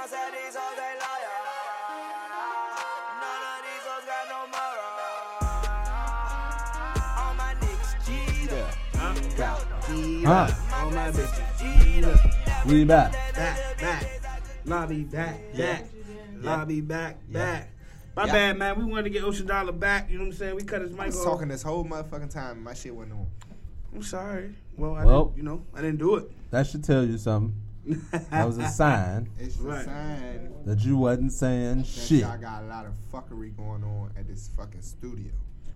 around, said these hoes ain't loyal. None of these hoes got no moral. All my niggas G'd up. All my bitches. G'd up. We back. Back, back. Lobby back, back. Lobby back, back. My Yeah. bad, man. We wanted to get Ocean Dollar back. You know what I'm saying? We cut his I mic was off. talking this whole motherfucking time. and My shit wasn't on. I'm sorry. Well, I Well. didn't, you know, I didn't do it. That should tell you something. That was a sign It's Right. a sign that you wasn't saying that shit. y'all got a lot of fuckery going on at this fucking studio.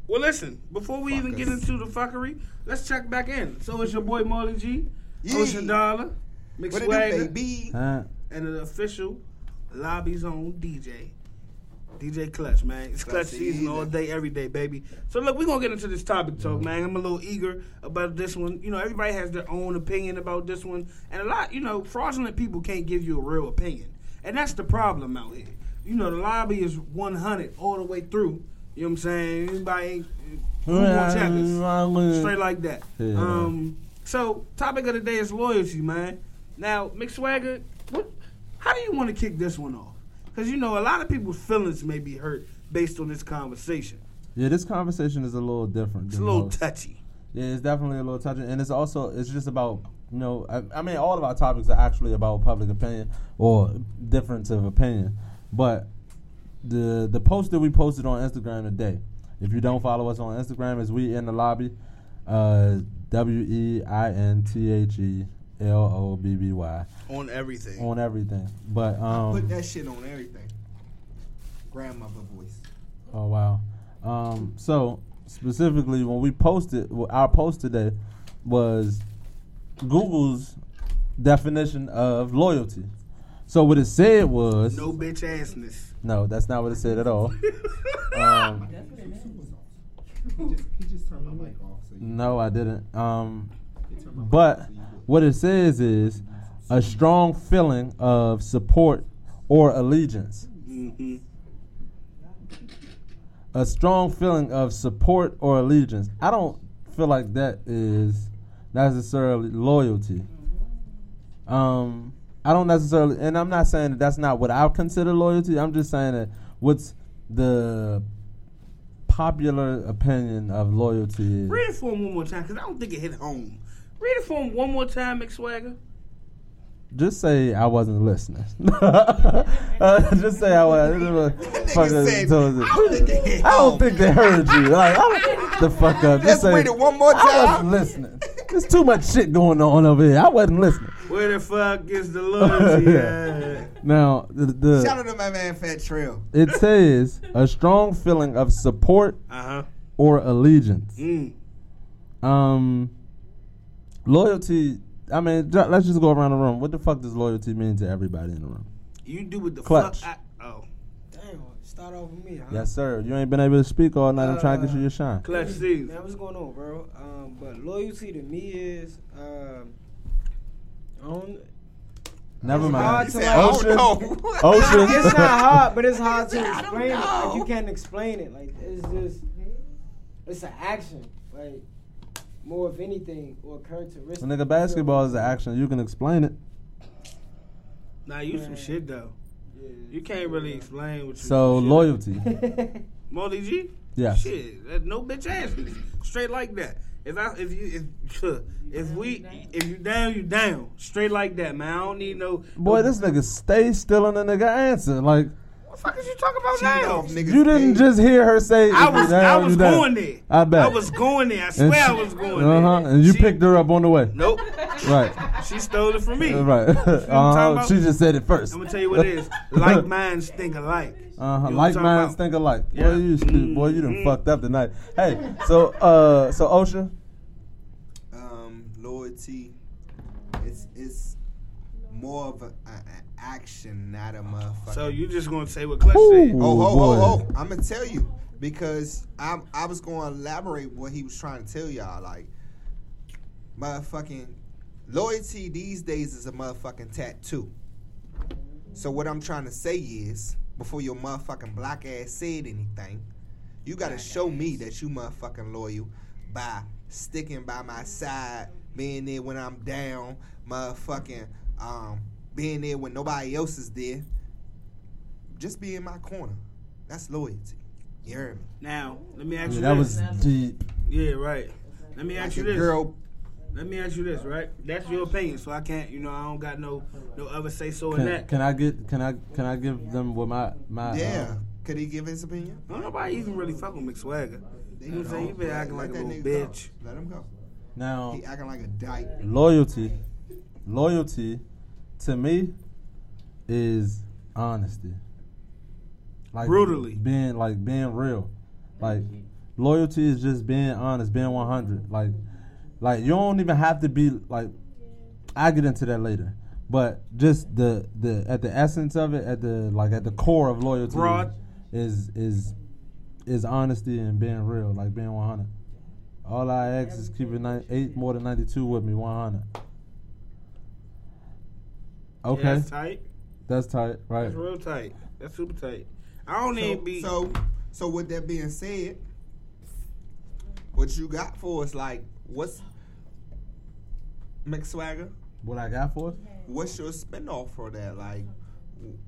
Well, listen. Before we even get into the fuckery, let's check back in. So it's your boy Marley G, Yeah. Ocean Dollar, Mix What it do, Huh? and the official Lobby's own DJ. DJ Clutch, man. It's Clutch Clutch season all day, every day, baby. So look, we're gonna get into this topic talk, man. I'm a little eager about this one. You know, everybody has their own opinion about this one. And a lot, you know, fraudulent people can't give you a real opinion. And that's the problem out here. You know, the lobby is 100 all the way through. You know what I'm saying? Anybody ain't checkers? Straight like that. Yeah. Um, so topic of the day is loyalty, man. Now, McSwagger, what? How do you want to kick this one off? Because you know a lot of people's feelings may be hurt based on this conversation. Yeah, this conversation is a little different. It's a little most. touchy. Yeah, it's definitely a little touchy, and it's also it's just about you know I, I mean all of our topics are actually about public opinion or difference of opinion, but the the post that we posted on Instagram today, if you don't follow us on Instagram, is we in the lobby, uh, W E I N T H E L O B B Y On everything. on everything. But um Put um, that shit on everything. Grandmother voice. oh wow, um, so specifically when we posted well, our post today was Google's definition of loyalty. So what it said was no bitch assness. no, that's not what it said at all. um, He just, he just turned my mic off. So no, I didn't. Um, he turned my but off, so you good. what it says is a strong feeling of support or allegiance. hmm A strong feeling of support or allegiance. I don't feel like that is necessarily loyalty. Um, I don't necessarily, and I'm not saying that that's not what I consider loyalty. I'm just saying that what's the popular opinion of loyalty is. Read it for him one more time, because I don't think it hit home. Read it for him one more time, McSwagger. Just say I wasn't listening. uh, just say I wasn't. nigga said, "I don't think they I don't think they heard you. Like, I the fuck up. Just Let's say, read it one more I time. wasn't listening. There's too much shit going on over here. I wasn't listening. Where the fuck is the loyalty at? Now, the, the Shout out to my man Fat Trail. it says a strong feeling of support Uh huh. or allegiance. Mm. Um, loyalty. I mean, let's just go around the room. What the fuck does loyalty mean to everybody in the room? You do what the Clutch. fuck. I, oh, Damn, start off with me, huh? Yes, sir. You ain't been able to speak all night. I'm trying to get you your shine. Clutch season. Man, what's going on, bro? Um, but loyalty to me is, um, I don't, Never It's mind. hard to said, like- Ocean. don't. Ocean. it's not hard, but it's hard to explain it. Like you can't explain it. Like it's just, it's an action. Like more of anything or characteristic. Well, nigga, basketball is an action. You can explain it. Nah, you some shit though. Yeah. You can't really explain what you. So some shit. loyalty. Molly G. Yes. Shit, that no bitch ass. Straight like that. If I if you if if we if you down you down straight like that man. I don't need no. Boy, no, this nigga stay still in the nigga answer. Like What the fuck is you talking about Cheating now? off niggas' you didn't page. just hear her say. I was I was going there. I bet. I was going there. I swear she- I was going Uh huh. there. And you She- picked her up on the way. Nope. Right. She stole it from me. Right. talking Uh-huh. She just said it first. I'm gonna tell you what it is. Like minds think alike. Uh huh. You know what I'm Like minds about? think alike. Yeah. Boy, you stupid. Boy, you done Mm. fucked up tonight. Hey, so uh, so Ocean. um, loyalty. It's it's more of a, a, an action, not a motherfucker. So you just gonna say what Clutch Ooh. said? Oh, ho, boy. ho, ho. I'm gonna tell you because I I was going to elaborate what he was trying to tell y'all. Like, motherfucking loyalty these days is a motherfucking tattoo. So what I'm trying to say is, before your motherfucking black ass said anything, you gotta show me that you motherfucking loyal by sticking by my side, being there when I'm down, motherfucking um being there when nobody else is there. Just be in my corner. That's loyalty. You heard me? Now, let me ask Yeah, you that this. was deep. yeah, right. Let me Like ask you this. girl. Let me ask you this, right? That's your opinion, so I can't, you know, I don't got no no other say so in that. can I get can I can I give them what my my Yeah. uh, Could he give his opinion? Don't nobody even really fuck with McSwagger. You know what I'm saying? You been acting like a little nigga go. bitch. Let him go. now He acting like a dyke. loyalty loyalty to me is honesty. Like Brutally. being like being real. Like loyalty is just being honest being 100 like like you don't even have to be like i get into that later. But just the the at the essence of it at the like at the core of loyalty Broad. is is is honesty and being real like being 100 all i ask is keeping nine, eight more than 92 with me 100 okay Yeah, that's tight. that's tight right That's real tight. That's super tight. I don't So, even be. so, so with that being said, what you got for us? Like, what's McSwagger? what i got for us What's your spinoff for that? Like,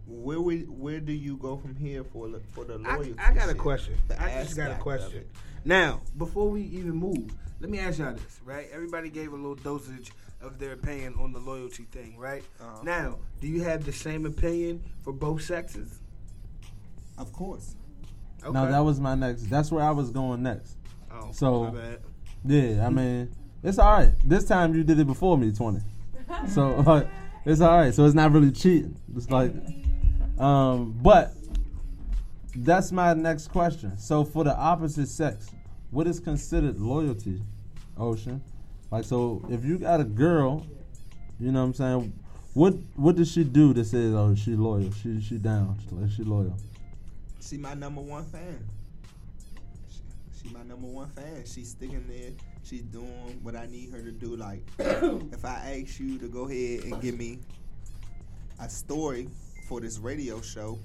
where we, where do you go from here for the- for the I, loyalty? I got a question. I just got a question. Now, before we even move, let me ask y'all this, right? Everybody gave a little dosage of their opinion on the loyalty thing, right? Uh-huh. Now, do you have the same opinion for both sexes? Of course. Okay. now that was my next that's where i was going next oh, so- my bad. Yeah, I mean, it's all right. This time you did it before me, twenty. So like, it's all right. So it's not really cheating. It's like, um, but that's my next question. So for the opposite sex, what is considered loyalty, Ocean? Like, so if you got a girl, you know what I'm saying. What what does she do that says oh she loyal she she down she, she loyal She my number one fan. She, she my number one fan. She's sticking there. She's doing what I need her to do. Like, if I ask you to go ahead and give me a story for this radio show,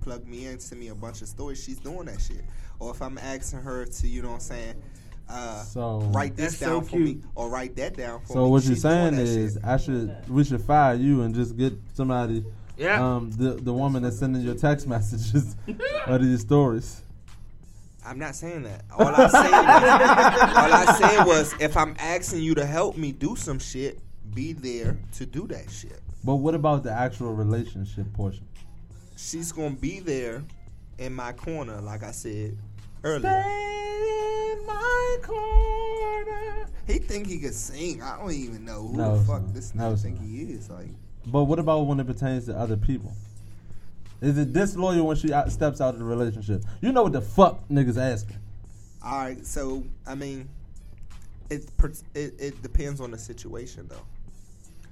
plug me in, send me a bunch of stories. She's doing that shit. Or if I'm asking her to, you know what I'm saying, uh, So- write this That's so down for me, or write that down for So me. So what you're saying is shit. I should we should fire you and just get somebody Yeah. um the the woman that's sending your text messages of these stories. I'm not saying that. All I said was, all I said was, if I'm asking you to help me do some shit, be there to do that shit. But what about the actual relationship portion? She's gonna be there in my corner, like I said earlier. in my corner. He think he could sing. I don't even know who No, the fuck son. this No, nigga son. think he is. Like, But what about when it pertains to other people? Is it disloyal when she out, steps out of the relationship? You know what the fuck niggas asking. all right, so I mean, it it, it depends on the situation though.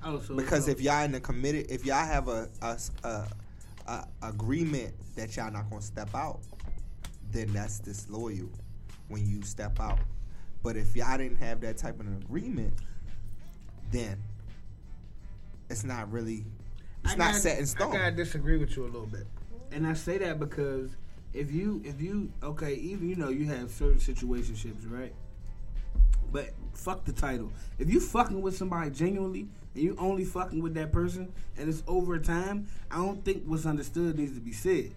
Oh, so, Because so- if y'all in a committed, if y'all have a a agreement that y'all not gonna step out, then that's disloyal when you step out. But if y'all didn't have that type of an agreement, then it's not really, it's I not gotta- set in stone. I gotta disagree with you a little bit, and I say that because if you if you okay, even you know you have certain situationships, right? But fuck the title. If you fucking with somebody genuinely and you only fucking with that person and it's over time, I don't think what's understood needs to be said.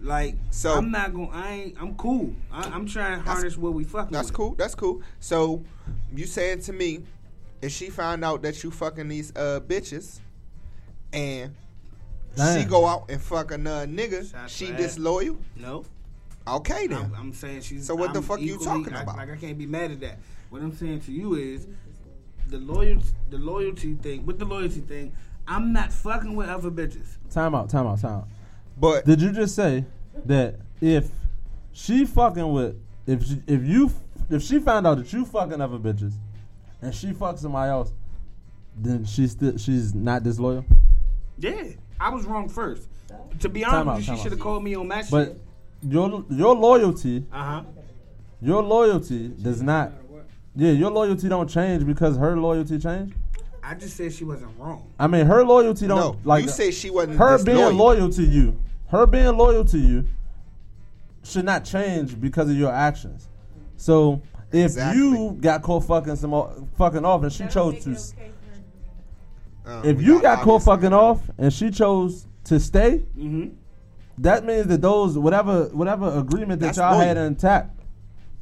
Like, So- I'm not gonna. I ain't. I'm cool. I, I'm trying to harness what we fucking. That's with. cool. That's cool. So you saying to me, if she found out that you fucking these uh bitches, and she go out and fuck another nigga, Shots she disloyal? No. Okay then. I'm, I'm saying she's. So what the I'm fuck you equally- talking I- about? Like I can't be mad at that. What I'm saying to you is the loyalty, the loyalty thing. With the loyalty thing, I'm not fucking with other bitches. Time out, time out, time out. but Did you just say that if she fucking with if she, if you if she found out that you fucking other bitches and she fucks somebody else, then she's still she's not disloyal? Yeah, I was wrong first. To be honest, out, you, she should have called me on my But shit. your your loyalty Uh huh. your loyalty does not yeah your loyalty don't change because her loyalty changed. I just said she wasn't wrong. I mean her loyalty don't no, like you say she wasn't her being loyal to you, her being loyal to you should not change because of your actions. So if Exactly. you got caught fucking some fucking off and she chose to, s- Uh, if we you got caught fucking off and she chose to stay, Mm-hmm. that means that those whatever whatever agreement that That's y'all had loyal. intact.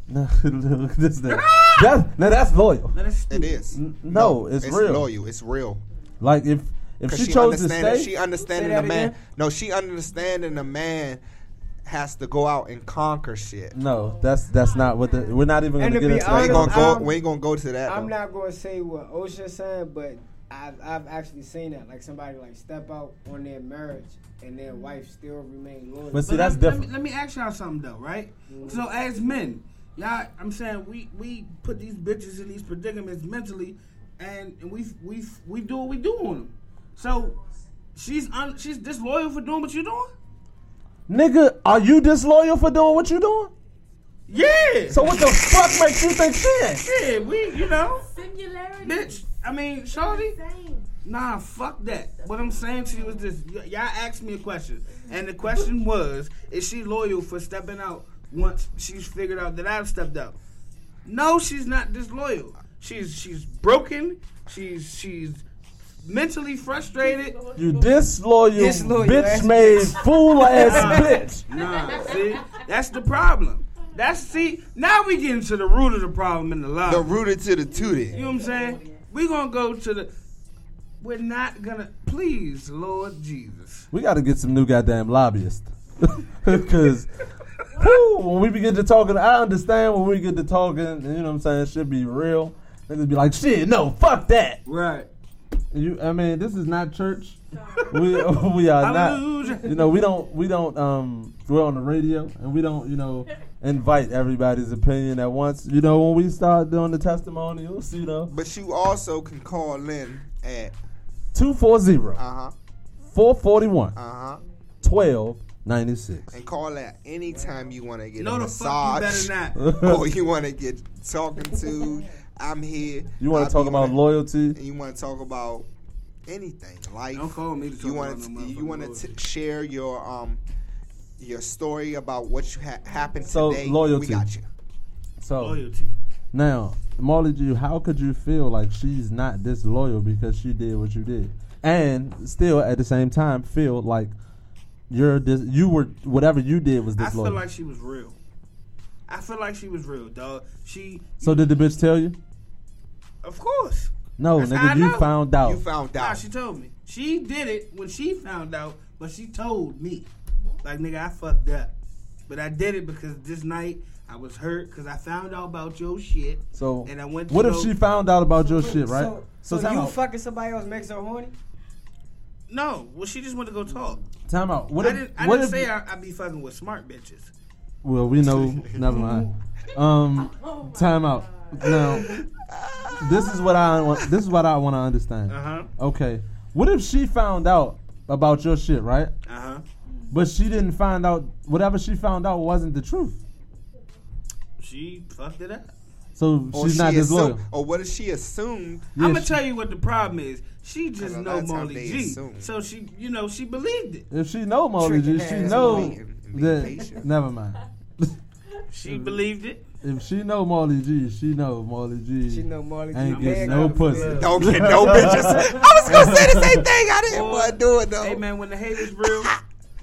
No, look at this thing. That, now that's loyal. That is It stupid. is. N- no, it's real. loyal. It's real. Like if if she, she, chose to understand stay, she understanding Say the man. again? No, she understanding the man has to go out and conquer shit. no, that's that's not what the. We're not even gonna get be into We ain't that. gonna go. We ain't gonna go to that. I'm though. not going to say what Osha's saying, but I've, I've actually seen that. Like somebody like step out on their marriage and their wife still remain loyal. But see, But that's let, let different. me, let me ask y'all something though, right? Mm-hmm. So as men, y'all, I'm saying we we put these bitches in these predicaments mentally, and, and we we we do what we do on them. So she's un, she's disloyal for doing what you're doing. Nigga, are you disloyal for doing what you're doing? Yeah. So what the fuck makes you think she ain't? yeah, we you know, Singularity. bitch. I mean, shorty. Nah, fuck that. What I'm saying to you is this: y- y'all asked me a question, and the question was, is she loyal for stepping out once she's figured out that I've stepped up. No, she's not disloyal. She's she's broken. She's she's mentally frustrated. You disloyal, Disloyal bitch ass made fool ass bitch. Nah, see, that's the problem. That's see. Now we get into the root of the problem in the lie. the rooted to the You know what I'm saying? We gonna go to the. We're not gonna. Please, Lord Jesus. We got to get some new goddamn lobbyists. Because when we begin to talking, I understand when we get to talking, you know what I'm saying, it should be real. Niggas be like, shit, no, fuck that. Right. You, I mean, this is not church. We we are Hallelujah. not. You know, we don't we don't um we're on the radio and we don't you know invite everybody's opinion at once. You know, when we start doing the testimonials, you know, But you also can call in at two four zero uh huh four forty one uh huh twelve ninety six. and call that anytime you want to get No, a the fuck you massage better not. or you want to get talking to. I'm here. You want to talk about on it. loyalty? and you want to talk about anything, life. Don't call me to talk you about want no to you want to share your um your story about what you ha- happened So, today. loyalty. We got you. So Loyalty. now, Marley G, how could you feel like she's not disloyal because she did what you did, and still at the same time feel like you're dis- you were whatever you did was I feel like she was real. I feel like she was real, dog. She, so did the bitch tell you? of course. No, That's nigga, you found out. You found Nah, out. she told me. She did it when she found out, but she told me, like nigga, I fucked up, but I did it because this night I was hurt because I found out about your shit. so And I went to what if go- she found out about your shit, right? So, so, time you out. fucking somebody else makes her horny? No, well, she just went to go talk. time out. What I if? didn't, I what didn't if? say I, I be fucking with smart bitches. well, we know. never mind. Um, time out. Now, this is what I want. This is what I want to understand. Uh huh. Okay. What if she found out about your shit, right? Uh huh. But she didn't find out whatever she found out wasn't the truth. She fucked it up. So Or she's she not disloyal. assumed, or what if she assumed? Yeah, I'm gonna she- tell you what the problem is. She just a know of Molly G, assume. so she, you know, she believed it. If she know Molly G, she know waiting and being that. patient. Never mind. She believed it. If she know Molly G, she know Molly G. She know Marley G. Ain't bag getting no pussy. Yeah. Don't get no bitches. I was gonna say the same thing. I didn't want to do it though. Hey man, when the hate is real, you know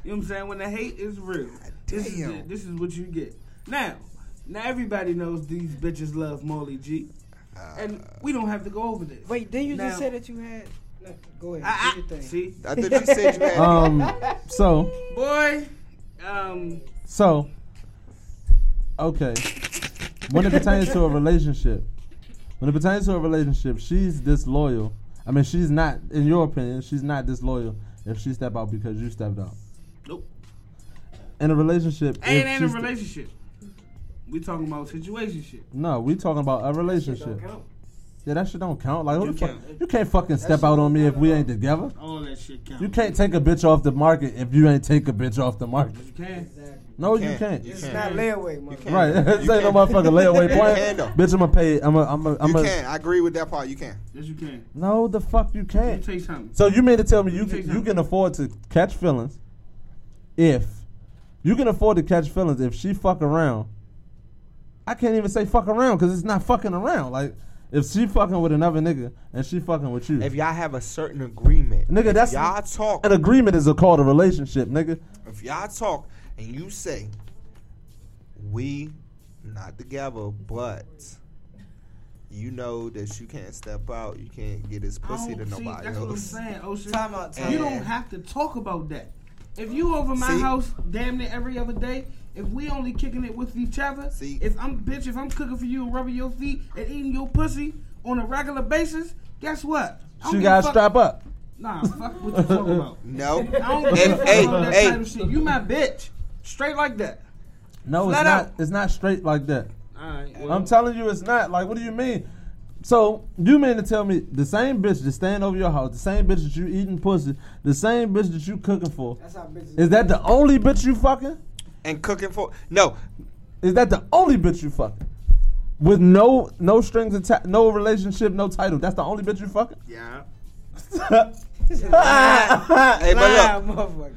what I'm saying? When the hate is real, this is Damn. it. this is what you get. Now, now everybody knows these bitches love Molly G, and we don't have to go over this. Wait, didn't you Now- just say that you had? No, go ahead. I, do your I, thing. see, I thought you said you had. Um. So boy, um, so. Okay. When it pertains to a relationship, when it pertains to a relationship, she's disloyal. I mean, she's not. In your opinion, she's not disloyal if she step out because you stepped out. nope, In a relationship, if ain't ain't a she's- relationship. We talking about situationship. No, we talking about a Shit relationship. don't count. Yeah, that shit don't count. Like, who You the fuck? You can't fucking step out on me if we ain't together. All that shit counts. You can't take a bitch off the market if you ain't take a bitch off the market. You can. Exactly. No, you can't. can't. You It's can't. not layaway, motherfucker. Right, this You ain't no can't. motherfucking layaway You point. can, though. Bitch, I'ma pay. I'm a. I'm a. I'm you a. can. I agree with that part. You can. Yes, you can. No, the fuck you can't. me tell you something. So you mean to tell me you Let me can, tell you you can afford to catch feelings if you can afford to catch feelings if she fuck around? I can't even say fuck around because it's not fucking around. Like If she fucking with another nigga and she fucking with you, If y'all have a certain agreement, Nigga, if that's- y'all talk. an agreement is a called a relationship, nigga. If y'all talk and you say, we not together, but you know that you can't step out, you can't get his pussy to don't- see, nobody that's what I'm saying, Ocean. Time out, time You don't have to talk about that. If you over my See? house damn near every other day, if we only kicking it with each other, See? if I'm bitch, if I'm cooking for you and rubbing your feet and eating your pussy on a regular basis, guess what? I don't She give gotta fuck- strap up. Nah, fuck what you talking about. No. I don't give Hey, a fuck hey, about that hey. type of shit. You my bitch, straight like that. No, Flat it's not. out. It's not straight like that. All right. Well, I'm telling you, it's not. Like, what do you mean? So you mean to tell me the same bitch that's staying over your house, the same bitch that you eating pussy, the same bitch that you cooking for, That's how bitches. is that the only bitch you fucking? And cooking for no. Is that the only bitch you fucking? With no no strings attached, no relationship, no title. That's the only bitch you fucking. yeah. Hey, but look.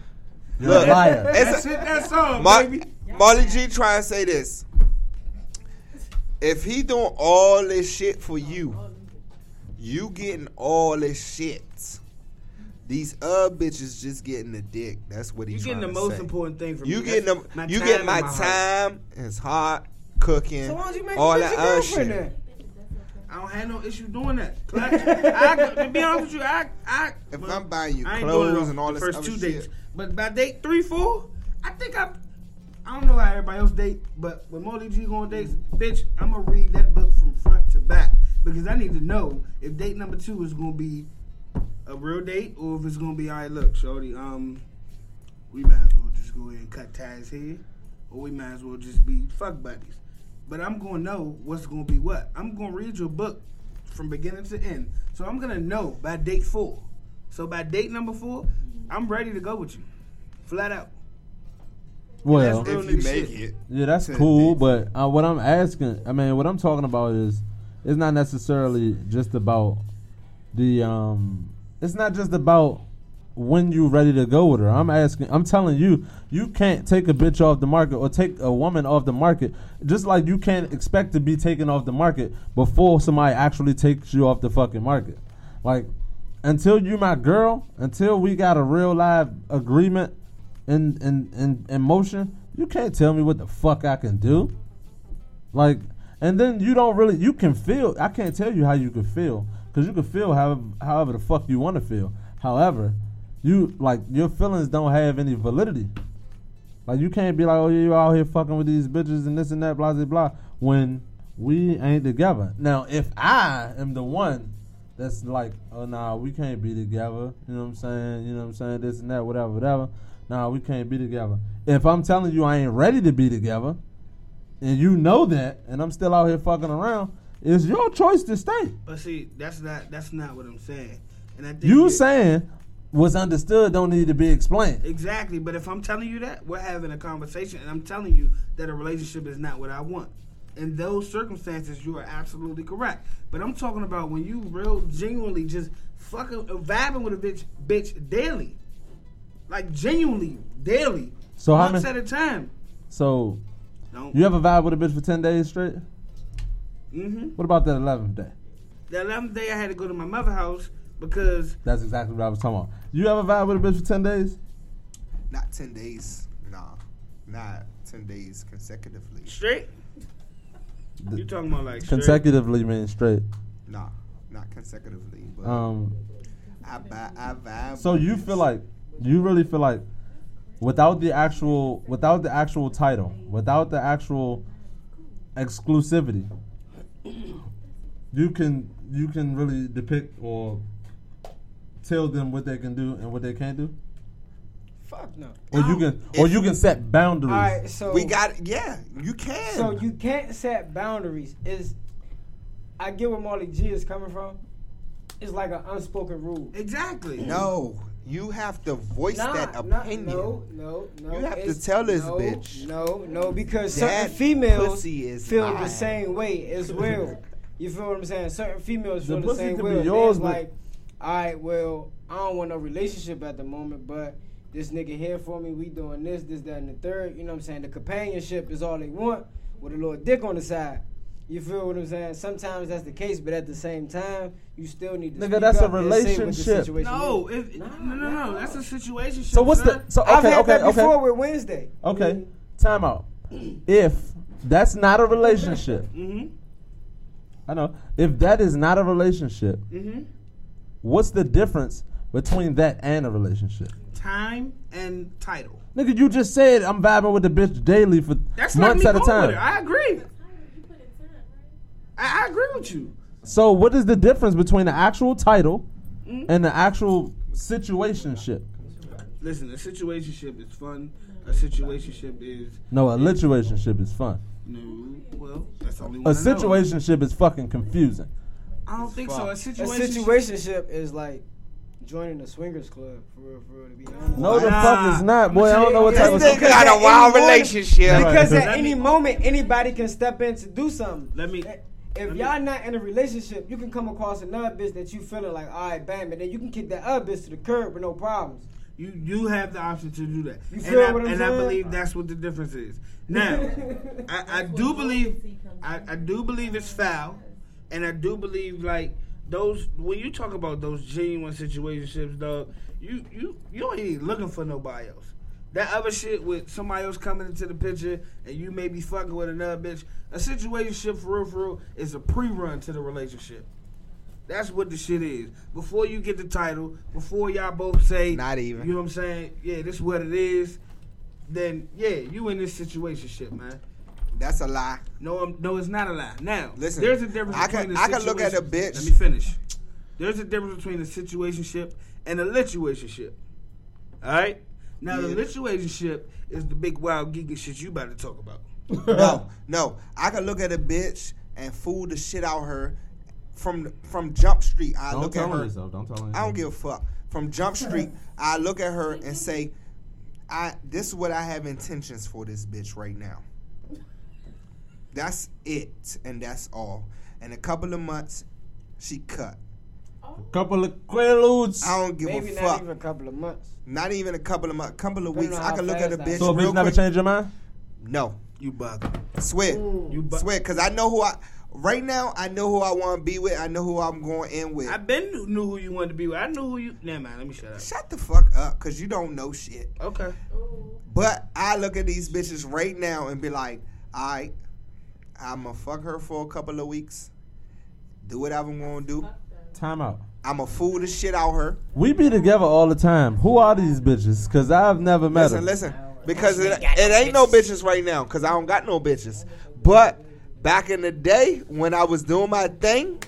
You're a Look. liar. It's a- it. That's all, Mar- baby. Marley G trying to say this. If he doing all this shit for you, you getting all this shit. These uh bitches just getting the dick. That's what he's. You getting the most say. important thing from me. You me. getting my You time get and my time. It's hot cooking. So why don't you make all that other shit. then? I don't have no issue doing that. I, I, to be honest with you, I, I If well, I'm buying you I ain't doing it clothes and all the this first two shit. dates, but by date three, four, I think I, I don't know how everybody else date, but when Molly G go on dates, bitch, I'm gonna read that book from front to back because I need to know if date number two is gonna be a real date or if it's gonna be all right. Look, shorty, um, we might as well just go ahead and cut ties here, or we might as well just be fuck buddies. But I'm gonna know what's gonna be what. I'm gonna read your book from beginning to end, so I'm gonna know by date four. So by date number four, I'm ready to go with you, flat out. Well, If you make shit. it. yeah, that's cool. But uh, what I'm asking, I mean, what I'm talking about is, it's not necessarily just about the um. It's not just about when you ready to go with her. I'm asking. I'm telling you, you can't take a bitch off the market or take a woman off the market. Just like you can't expect to be taken off the market before somebody actually takes you off the fucking market. Like until you my girl, until we got a real live agreement in in in, in motion, you can't tell me what the fuck I can do. Like, and then you don't really you can feel. I can't tell you how you can feel because you can feel however however the fuck you want to feel. However, you like your feelings don't have any validity. Like you can't be like, oh, you out here fucking with these bitches and this and that, blah blah blah. When we ain't together. Now, if I am the one that's like, oh nah, we can't be together. You know what I'm saying? You know what I'm saying? This and that, whatever, whatever. Nah, we can't be together. If I'm telling you I ain't ready to be together, and you know that, and I'm still out here fucking around, it's your choice to stay. But see, that's not that's not what I'm saying. And I think You it- saying what's understood don't need to be explained. Exactly, but if I'm telling you that, we're having a conversation, and I'm telling you that a relationship is not what I want. In those circumstances, you are absolutely correct. But I'm talking about when you real genuinely just fucking uh, vibing with a bitch, bitch daily, like genuinely daily, So how many- at a time. So No. you ever vibe with a bitch for ten days straight? Mm-hmm. What about that eleventh day? The 11th day, I had to go to my mother house because That's exactly what I was talking about. You ever vibe with a bitch for ten days? Not ten days. Nah. Not ten days consecutively. straight. You talking about like straight? Consecutively means straight. Nah. Not consecutively. But Um, I, vi- I vibe. so with you this. feel like you really feel like without the actual without the actual title, without the actual exclusivity, you can you can really depict or tell them what they can do and what they can't do, Fuck no. or you um, can or you can set boundaries. All right, so we got yeah. You can. So you can't set boundaries. Is I get where Marley G is coming from. It's like an unspoken rule. Exactly. no. You have to voice Nah, that nah, opinion. no, no, no. You have to tell this no, bitch. No, no, because That certain females is feel mine. the same way as well. You feel what I'm saying? Certain females The feel the, pussy same way. be They yours, but- like, all right, well, I don't want no relationship at the moment, but this nigga here for me. We doing this, this, that, and the third. You know what I'm saying? The companionship is all they want with a little dick on the side. You feel what I'm saying? Sometimes that's the case, but at the same time, you still need to. Nigga, speak that's a up and say what the relationship. situation No, if, Nah, no, no, no, that's a situation. So what's the so I've okay had okay that before okay with Wednesday. okay time out. If that's not a relationship, Mm-hmm. I know. If that is not a relationship, Mm-hmm. what's the difference between that and a relationship? Time and title. Nigga, you just said I'm vibing with the bitch daily for That's not months me at a going with time. her. I agree. I, I agree with you. So what is the difference between the actual title Mhm. and the actual situationship? Listen, a situationship is fun. A situationship is No, a situationship is fun. no. Well, that's only A one. I situationship is fucking confusing. I don't think so. A A situation. situationship is like joining a swingers club, for real, for real, to be honest. No, the Nah. fuck is not, boy. I don't know what This type of. This nigga got a wild at relationship. Right. Because at Let any moment, anybody can step in to do something. Let me. If y'all not in a relationship, you can come across another bitch that you feeling like, all right, bam, and then you can kick that other bitch to the curb with no problems. You you have the option to do that, You and, feel I, what I'm and I believe that's what the difference is. Now, I, I do believe I, I do believe it's foul, and I do believe like those when you talk about those genuine situationships, dog. You you you ain't even looking for nobody else. That other shit with somebody else coming into the picture and you may be fucking with another bitch. A situationship for real, for real is a pre-run to the relationship. That's what the shit is. Before you get the title, before y'all both say, Not even. You know what I'm saying? Yeah, this is what it is. Then yeah, you in this situationship, man. That's a lie. No, I'm, no, it's not a lie. Now, Listen, there's a difference. I between can- a I can look at a bitch- Let me finish. There's a difference between a situationship and a lituationship. All right. Now the Yeah. lituationship is the big wild geeky shit you about to talk about. No, no. I can look at a bitch and fool the shit out her from from Jump Street. I Don't look at tell her. yourself. Don't tell I don't give a fuck. From Jump Street, I look at her and say, "I this is what I have intentions for this bitch right now." That's it, and that's all. In a couple of months, she cut. Couple of quaaludes. I don't give Maybe a not even a couple of months. Not even a couple of months, couple of Depending weeks. I can look at a bitch So a bitch never quick. changed your mind? No, You bug. swear, You bu- swear, because I know who I. Right now, I know who I want to be with. I know who I'm going in with. I been knew, knew who you wanted to be with. I knew who you. Never mind. Let me shut up. Shut the fuck up, cause you don't know shit. Okay. But I look at these bitches right now and be like, alright, I'ma fuck her for a couple of weeks. Do whatever I'm gonna do. Time out. I'ma fool the shit out her. We be together all the time. Who are these bitches? Cause I've never met Listen, them. listen. Because it, it ain't no bitches right now, cause I don't got no bitches. But back in the day when I was doing my thing,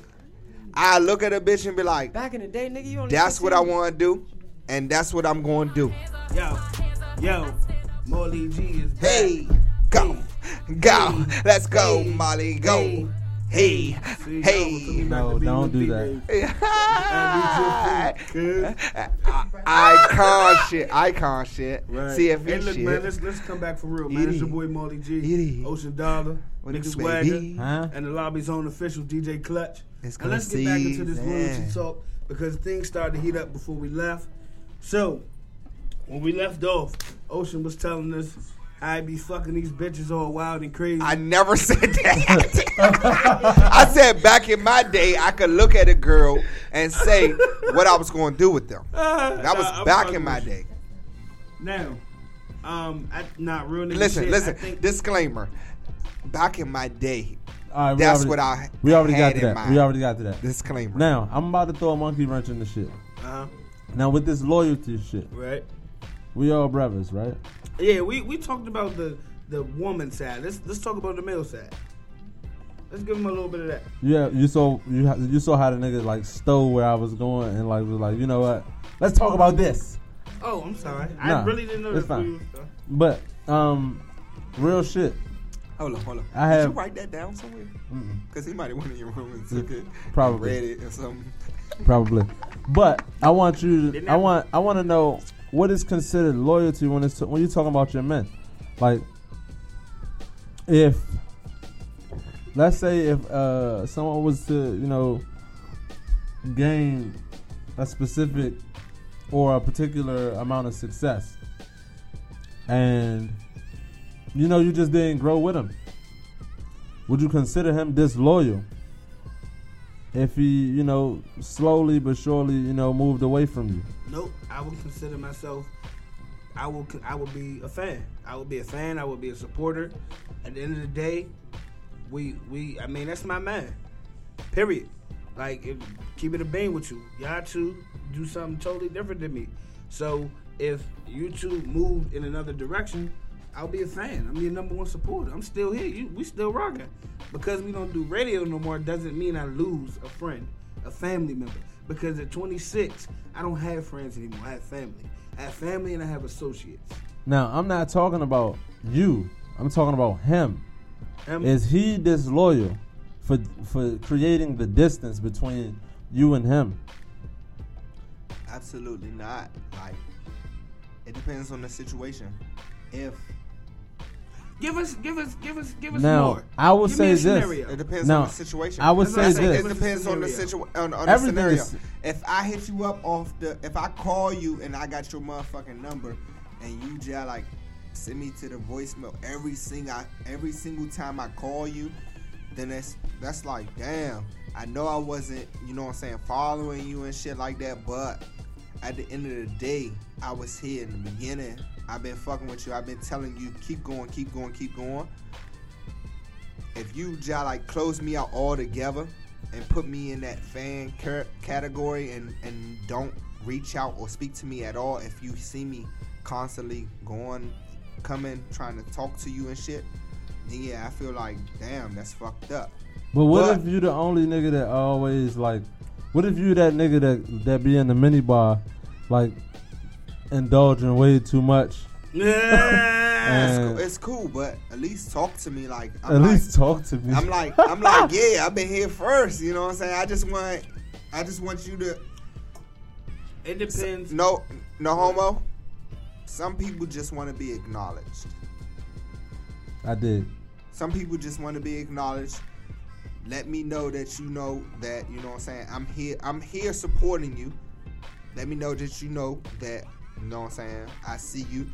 I look at a bitch and be like, Back in the day, nigga, you only that's what I 15. wanna do, and that's what I'm gonna do. Yo, yo, Molly G is back. Hey, go, go, let's go, Hey. Molly, go. Hey. Hey, See, hey. y'all took me back No, don't do D-Day. I- Good. Icon shit, icon shit. Right. CFE hey, look, shit. man, let's let's come back for real, man. It It's your boy Molly G, It is. Ocean Dollar, What Nick Swagger. Huh? and the lobby's own official DJ Clutch. It's and let's get back into this season. loyalty talk because things started to heat up before we left. So, when we left off, Ocean was telling us I be fucking these bitches all wild and crazy. I never said that. I said back in my day, I could look at a girl and say what I was going to do with them. That was Nah, back in my you. day. Now, um, I, not real nigga Listen, shit, listen. I think, Disclaimer. Back in my day, All right, that's already, what I we already got to in that. mind. We already got to that. Disclaimer. Now I'm about to throw a monkey wrench in the shit. uh-huh, Now with this loyalty shit, right? we all brothers, right? Yeah, we, we talked about the the woman side. Let's let's talk about the male side. Let's give him a little bit of that. Yeah, you saw you ha- you saw how the nigga like stole where I was going and like was like, you know what? Let's talk about this. Oh, I'm sorry. I really didn't know it's that. fine. But um, real shit. Hold on, hold on. I Did have- you write that down somewhere? Because he might have went in your room and took it, Probably. read it or something. probably. But I want you. To, I want. I want to know what is considered loyalty when it's when you're talking about your men. Like, if let's say if uh someone was to you know gain a specific or a particular amount of success and you know you just didn't grow with him, would you consider him disloyal if he, you know, slowly but surely, you know, moved away from you? Nope. I would consider myself. I will. I will be a fan. I will be a fan. I will be a supporter. At the end of the day, we we. I mean, that's my man. Period. Like, if, keep it a bean with you. Y'all two do something totally different than me. So if you two moved in another direction, I'll be a fan. I'm your number one supporter. I'm still here. You, we still rocking. Because we don't do radio no more doesn't mean I lose a friend, a family member. Because at 26, I don't have friends anymore. I have family. I have family and I have associates. Now, I'm not talking about you. I'm talking about him. Is he disloyal for for creating the distance between you and him? Absolutely not. Like, it depends on the situation. If give us, give us, give us, give us Now, more. I will Give say me a this. scenario. it depends Now, on the situation. I would That's say what I this. It depends on the situation, on, on the scenario. is- If I hit you up off the, if I call you and I got your motherfucking number, and you just like send me to the voicemail every single every single time I call you, then that's that's like damn. I know I wasn't, you know what I'm saying, following you and shit like that, but at the end of the day, I was here in the beginning. I've been fucking with you. I've been telling you, keep going, keep going, keep going. If you just like close me out altogether and put me in that fan category and, and don't reach out or speak to me at all, if you see me constantly going, coming, trying to talk to you and shit, then yeah, I feel like, damn, that's fucked up. But what But- if you the only nigga that always like? What if you that nigga that that be in the mini bar, like indulging way too much? Yeah. It's, cool, it's cool, but at least talk to me like I'm At like, least talk to me. I'm like I'm like yeah, I've been here first. You know what I'm saying? I just want I just want you to it depends. no no homo. Some people just want to be acknowledged. I did. Some people just want to be acknowledged. Let me know that you know that you know what I'm saying. I'm here. I'm here supporting you. Let me know that you know that you know what I'm saying. I see you.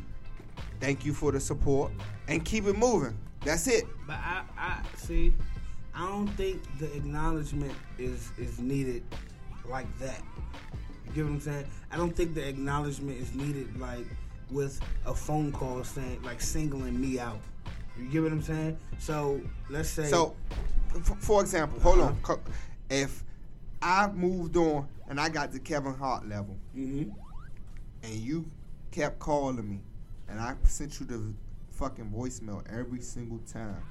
Thank you for the support and keep it moving. That's it. But I, I see. I don't think the acknowledgement is is needed like that. You get what I'm saying? I don't think the acknowledgement is needed like with a phone call saying like singling me out. You get what I'm saying? So let's say So, f- for example, hold on. If I moved on and I got to Kevin Hart level, Mhm. And you kept calling me, and I sent you the fucking voicemail every single time,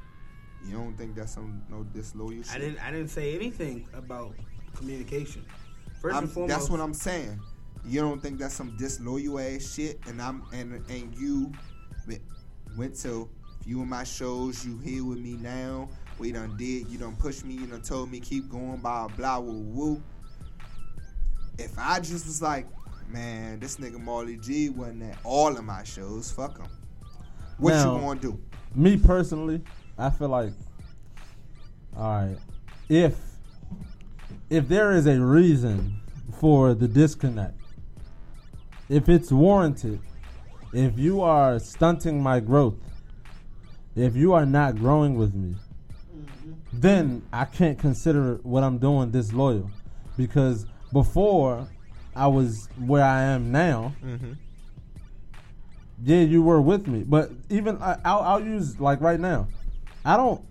you don't think that's some no disloyal shit? I didn't I didn't say anything about communication. 1st I'm- and foremost, that's what I'm saying. You don't think that's some disloyal ass shit, and I'm and and you went- to few of my shows. You here with me now? We done did. You done pushed me. You done told me keep going. Blah blah woo woo. If I just was like, man, this nigga Marley G wasn't at all of my shows. Fuck him. What Now- you gonna do? Me personally, I feel like, all right, if if there is a reason for the disconnect, if it's warranted, if you are stunting my growth, if you are not growing with me, mm-hmm. then I can't consider what I'm doing disloyal, because before I was where I am now Mm-hmm. yeah, you were with me, but even I, I'll, I'll use like right now. I don't,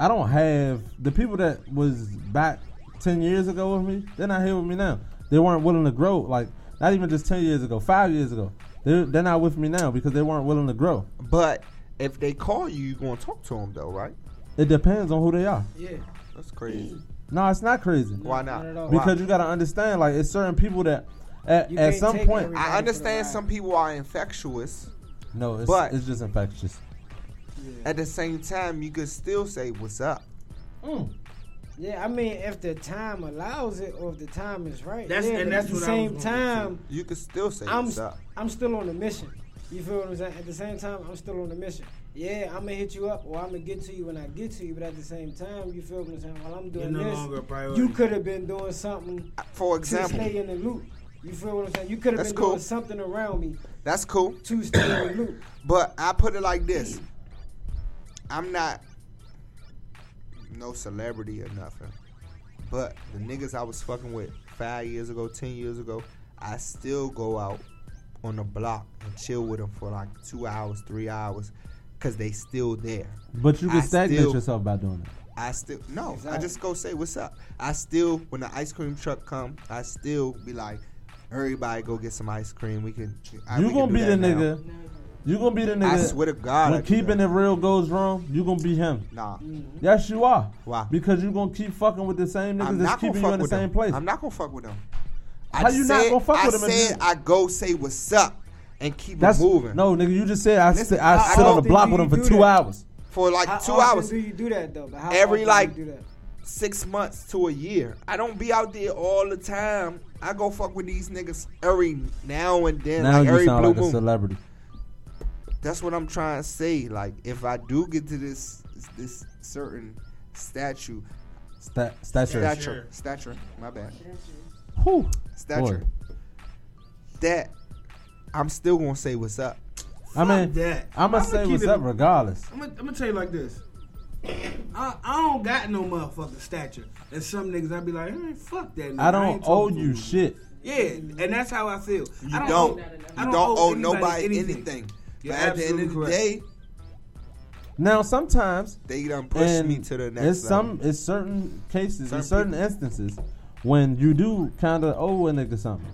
I don't have the people that was back ten years ago with me. They're not here with me now. They weren't willing to grow. Like not even just ten years ago, five years ago. They're they're not with me now because they weren't willing to grow. But if they call you, you gonna talk to them though, right? It depends on who they are. yeah. That's crazy. No, it's not crazy Why not? Not at all. Why? because you got to understand. Like it's certain people that at, at some point. I understand some people are infectious. No, it's But- it's just infectious. At the same time, you could still say what's up. Mm. Yeah, I mean, if the time allows it or if the time is right. That's- yeah, and that's at the what same was gonna get time, You could still say I'm what's up. I'm still on a mission. You feel what I'm saying? At the same time, I'm still on a mission. Yeah, I'm gonna hit you up or I'm gonna get to you when I get to you, but at the same time, you feel what I'm saying? While I'm doing You're no this, longer priority. you could have been doing something For to stay in the loop. You feel what I'm saying? You could have been cool. doing something around me that's cool. to stay in the loop. But I put it like this: I'm not no celebrity or nothing. But the niggas I was fucking with five years ago, ten years ago, I still go out on the block and chill with them for like two hours, three hours, cause they still there. But you can I stagnate still- yourself by doing it. I still no. I just go say what's up. I still when the ice cream truck come, I still be like, everybody go get some ice cream. We can. I, You we gonna can be the now. nigga. You gonna be the nigga. I swear to God. I when keeping that. it real goes wrong, you gonna be him. Nah, mm-hmm. Yes, you are. Why? Because you gonna keep fucking with the same niggas I'm that's keeping you in the with same them. place. I'm not gonna fuck with them. How you not gonna fuck I with them if said I go say what's up and keep That's it moving. no nigga. You just said I Listen, sit, I how sit on the block with you him for two that? hours. for like How two often hours, do you do that though? But how Every, often like- do you do that? six months to a year. I don't be out there all the time. I go fuck with these niggas every now and then, now like you every sound blue like a moon. celebrity. That's what I'm trying to say. Like if I do get to this this certain statue, Sta- stature. stature, stature, my bad, Whew. stature, that I'm still gonna say what's up. I mean, that. I'm gonna say what's it- up regardless. I'm gonna, I'm gonna tell you like this. I, I don't got no motherfucking stature. And some niggas, I'd be like, hey, fuck that nigga. I don't ain't owe you him. shit. Yeah, and that's how I feel. You I don't. owe- you I don't, owe owe nobody anything. anything. You're but at the end of the absolutely day, Now sometimes they done pushed and me to the next it's level. some it's certain cases, Certain in certain people. instances when you do kind of owe a nigga something.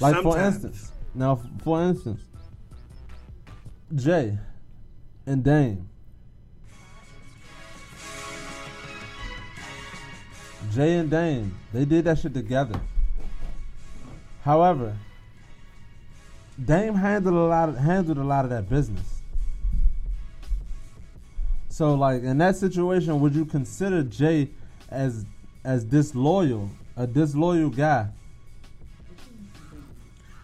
Like for instance, now for instance, Jay and Dame. Jay and Dame, they did that shit together. However, Dame handled a lot of handled a lot of that business. So like in that situation, would you consider Jay as as disloyal, a disloyal guy?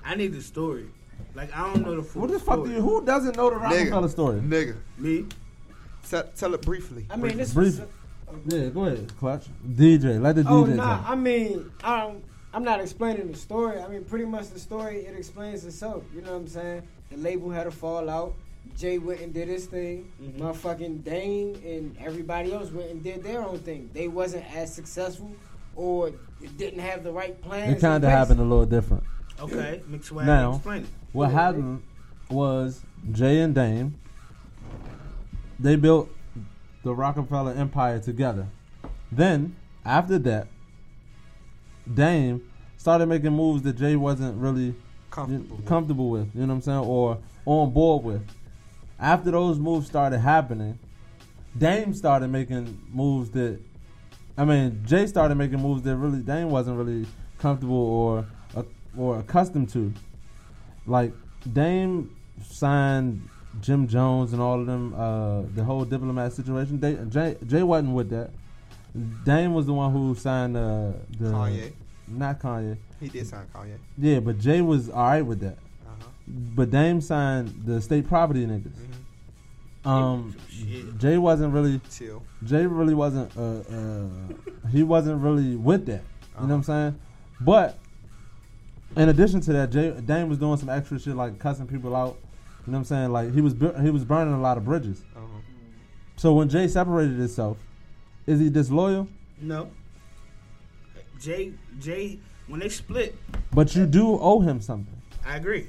I need the story. Like I don't know the full What the fuck story. do you? Who doesn't know the Roc-A-Fella story? Nigga, Me? tell, tell it briefly. I mean, this Brief. was. Yeah, go ahead, Clutch. DJ, let the Oh DJ. nah, talk. I mean, I don't, I'm not explaining the story. I mean, pretty much the story it explains itself. You know what I'm saying? The label had a fallout. Jay went and did his thing. Mhm. Motherfucking Dame and everybody else went and did their own thing. They wasn't as successful or it didn't have the right plans. It kind of happened a little different. Okay, mix swag. Now- explain it. What happened was Jay and Dame. They built the Roc-A-Fella Empire together. Then after that, Dame started making moves that Jay wasn't really Comfortable. with. comfortable with, you know what I'm saying, or on board with. After those moves started happening, Dame started making moves that, I mean, Jay started making moves that really Dame wasn't really comfortable or uh, or accustomed to. Like Dame signed Jim Jones and all of them, uh, the whole diplomat situation. They, Jay, Jay wasn't with that. Dame was the one who signed uh, the Kanye. not Kanye. He did sign Kanye. Yeah, but Jay was all right with that. Uh-huh. But Dame signed the state property niggas. Mhm. Um, Jay wasn't really. Chill. Jay really wasn't. Uh, uh, he wasn't really with that. You know what I'm saying? But in addition to that, Jay Dame was doing some extra shit like cussing people out. You know what I'm saying? Like he was bu- he was burning a lot of bridges. Uh-huh. So when Jay separated himself, is he disloyal? No. Jay, Jay, when they split, But you do owe him something. I agree.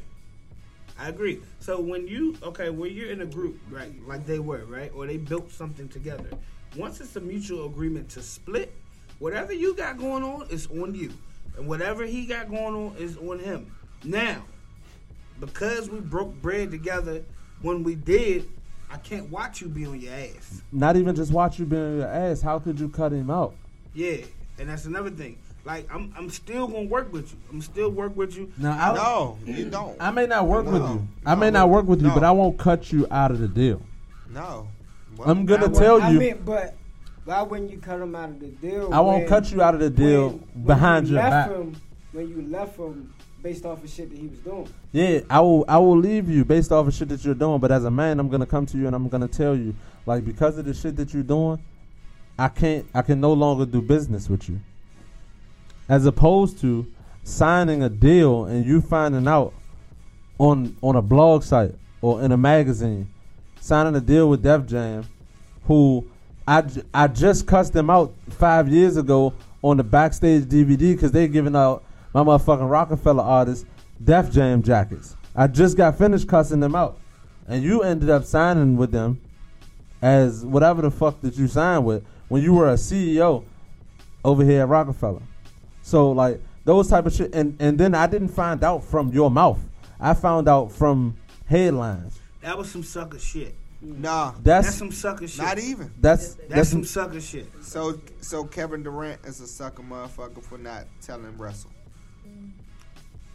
I agree. So when you okay, when you're in a group, right, like they were, right, or they built something together. Once it's a mutual agreement to split, whatever you got going on is on you, and whatever he got going on is on him. Now, because we broke bread together when we did, I can't watch you be on your ass. Not even just watch you be on your ass. How could you cut him out? Yeah, and that's another thing. Like I'm, I'm still gonna work with you. I'm still work with you. Now I No, you don't. I may not work with you. I may not work with you, no. but I won't cut you out of the deal. no. Well, I'm gonna I tell you. I you. mean, but why wouldn't you cut him out of the deal? I won't when- cut you out of the deal when- when behind you your left back. Him, when you left him based off of shit that he was doing. Yeah, I will. I will leave you based off of shit that you're doing. But as a man, I'm gonna come to you and I'm gonna tell you, like, because of the shit that you're doing, I can't. I can no longer do business with you. As opposed to signing a deal and you finding out on on a blog site or in a magazine, signing a deal with Def Jam, who I, I just cussed them out five years ago on the backstage DVD because they giving out my motherfucking Roc-A-Fella artists Def Jam jackets. I just got finished cussing them out, and you ended up signing with them as whatever the fuck that you signed with when you were a CEO over here at Roc-A-Fella. So like those type of shit, and and then I didn't find out from your mouth. I found out from headlines. That was some sucker shit. Nah, That's That's some sucker shit. not even. that's That's that's some sucker shit. So so Kevin Durant is a sucker motherfucker for not telling Russell.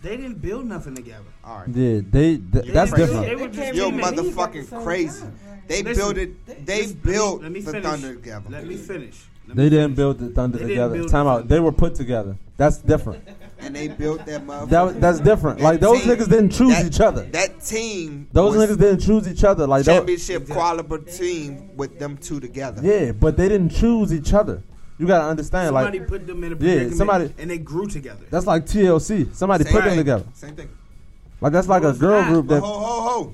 They didn't build nothing together. All right. yeah. They th- You that's crazy. different. They were just You're motherfucking crazy. They Listen, built it. They Listen, built let me, the let me finish. Thunder together. Let me finish. Let They didn't build the Thunder They didn't together. build Time the out. Thunder. They were put together. That's different. and they built that motherfucker. That was- that's different. Like That those team- niggas didn't choose that- each other. That team. Those was niggas didn't choose each other. Like those, championship quality team with them two together. yeah, but they didn't choose each other. You gotta understand. Somebody Like put them in a Yeah, predicament somebody- and they grew together. that's like TLC. Somebody Same put them thing. together. Same thing. Like that's like a girl not. group But that. ho ho ho.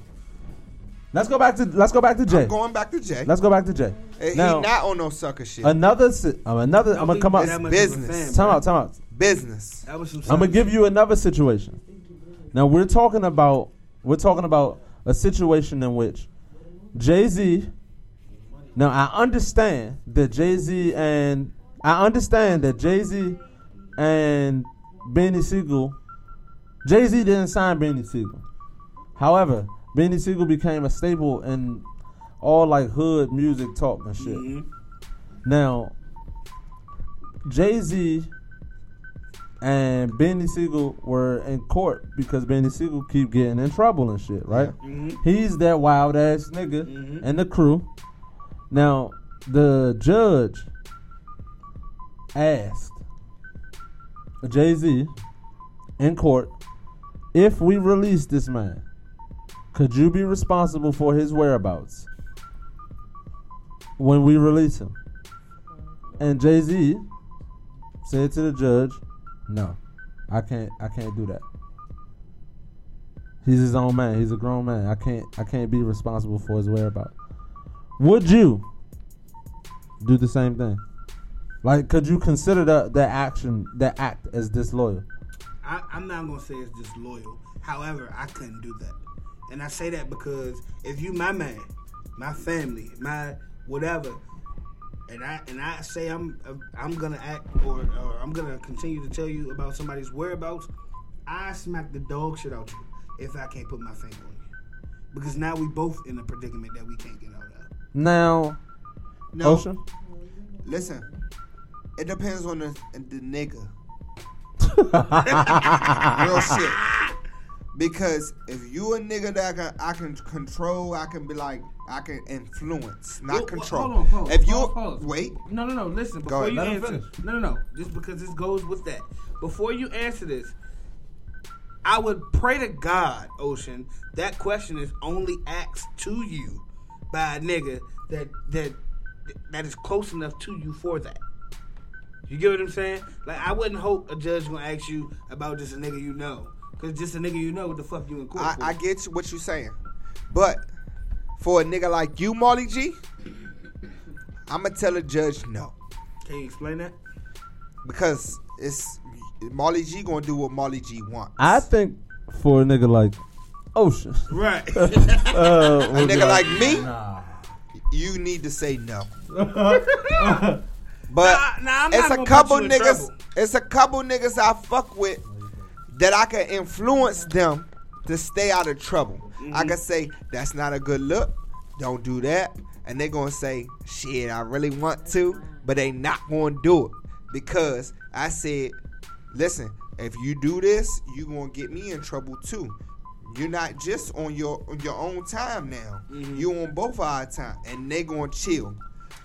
Let's go back to let's go back to Jay. I'm going back to Jay. Let's go back to Jay. Eh, Now he not on no sucker shit. another si- uh, another. I'm gonna come up. That Time much of a business. fan, bro. out. Time out. Business. That was some I'm gonna give you another situation. Now we're talking about we're talking about a situation in which Jay Z. Now I understand that Jay Z and I understand that Jay Z and Beanie Sigel. Jay Z didn't sign Beanie Sigel. However, Beanie Sigel became a staple in all like hood music talk and shit. Mhm. Now, Jay Z and Beanie Sigel were in court because Beanie Sigel keep getting in trouble and shit, right? Mhm. He's that wild ass nigga Mhm. and the crew. Now, the judge asked Jay Z in court if we release this man, could you be responsible for his whereabouts when we release him? And Jay Z said to the judge, "No, I can't. I can't do that. He's his own man. He's a grown man. I can't. I can't be responsible for his whereabouts. Would you do the same thing? Like, could you consider that that action, that act, as disloyal? I, I'm not gonna say it's disloyal. However, I couldn't do that, and I say that because if you my man, my family, my whatever, and I and I say I'm I'm gonna act or, or I'm gonna continue to tell you about somebody's whereabouts, I smack the dog shit out you if I can't put my finger on you, because now we both in a predicament that we can't get out of. Now, No. Ocean. Listen. It depends on the the nigga. Real shit. Because if you a nigga that I can, I can control, I can be like, I can influence, not Well, well, control. hold on, hold on, if you wait, No, no, no. Listen, before ahead. you answer, no, no, no. Just because this goes with that. Before you answer this, I would pray to God, Ocean, that question is only asked to you by a nigga that that that is close enough to you for that. You get what I'm saying? Like I wouldn't hope a judge gonna ask you about just a nigga you know, cause just a nigga you know, what the fuck you in court I, for? I get what you're saying, but for a nigga like you, Molly G, I'ma tell a judge no Can you explain that? because it's Molly G gonna do what Molly G wants. I think for a nigga like Ocean, Right. uh, a would be nigga like me, nah. you need to say no. But nah, I'm it's a couple put you in niggas. trouble. It's a couple niggas I fuck with that I can influence them to stay out of trouble. I Mm-hmm. can say that's not a good look. Don't do that, and they're gonna say shit. I really want to, but they not gonna do it because I said, listen. If you do this, you gonna get me in trouble too. You're not just on your on your own time now. Mm-hmm. You on both our time, and they gonna chill.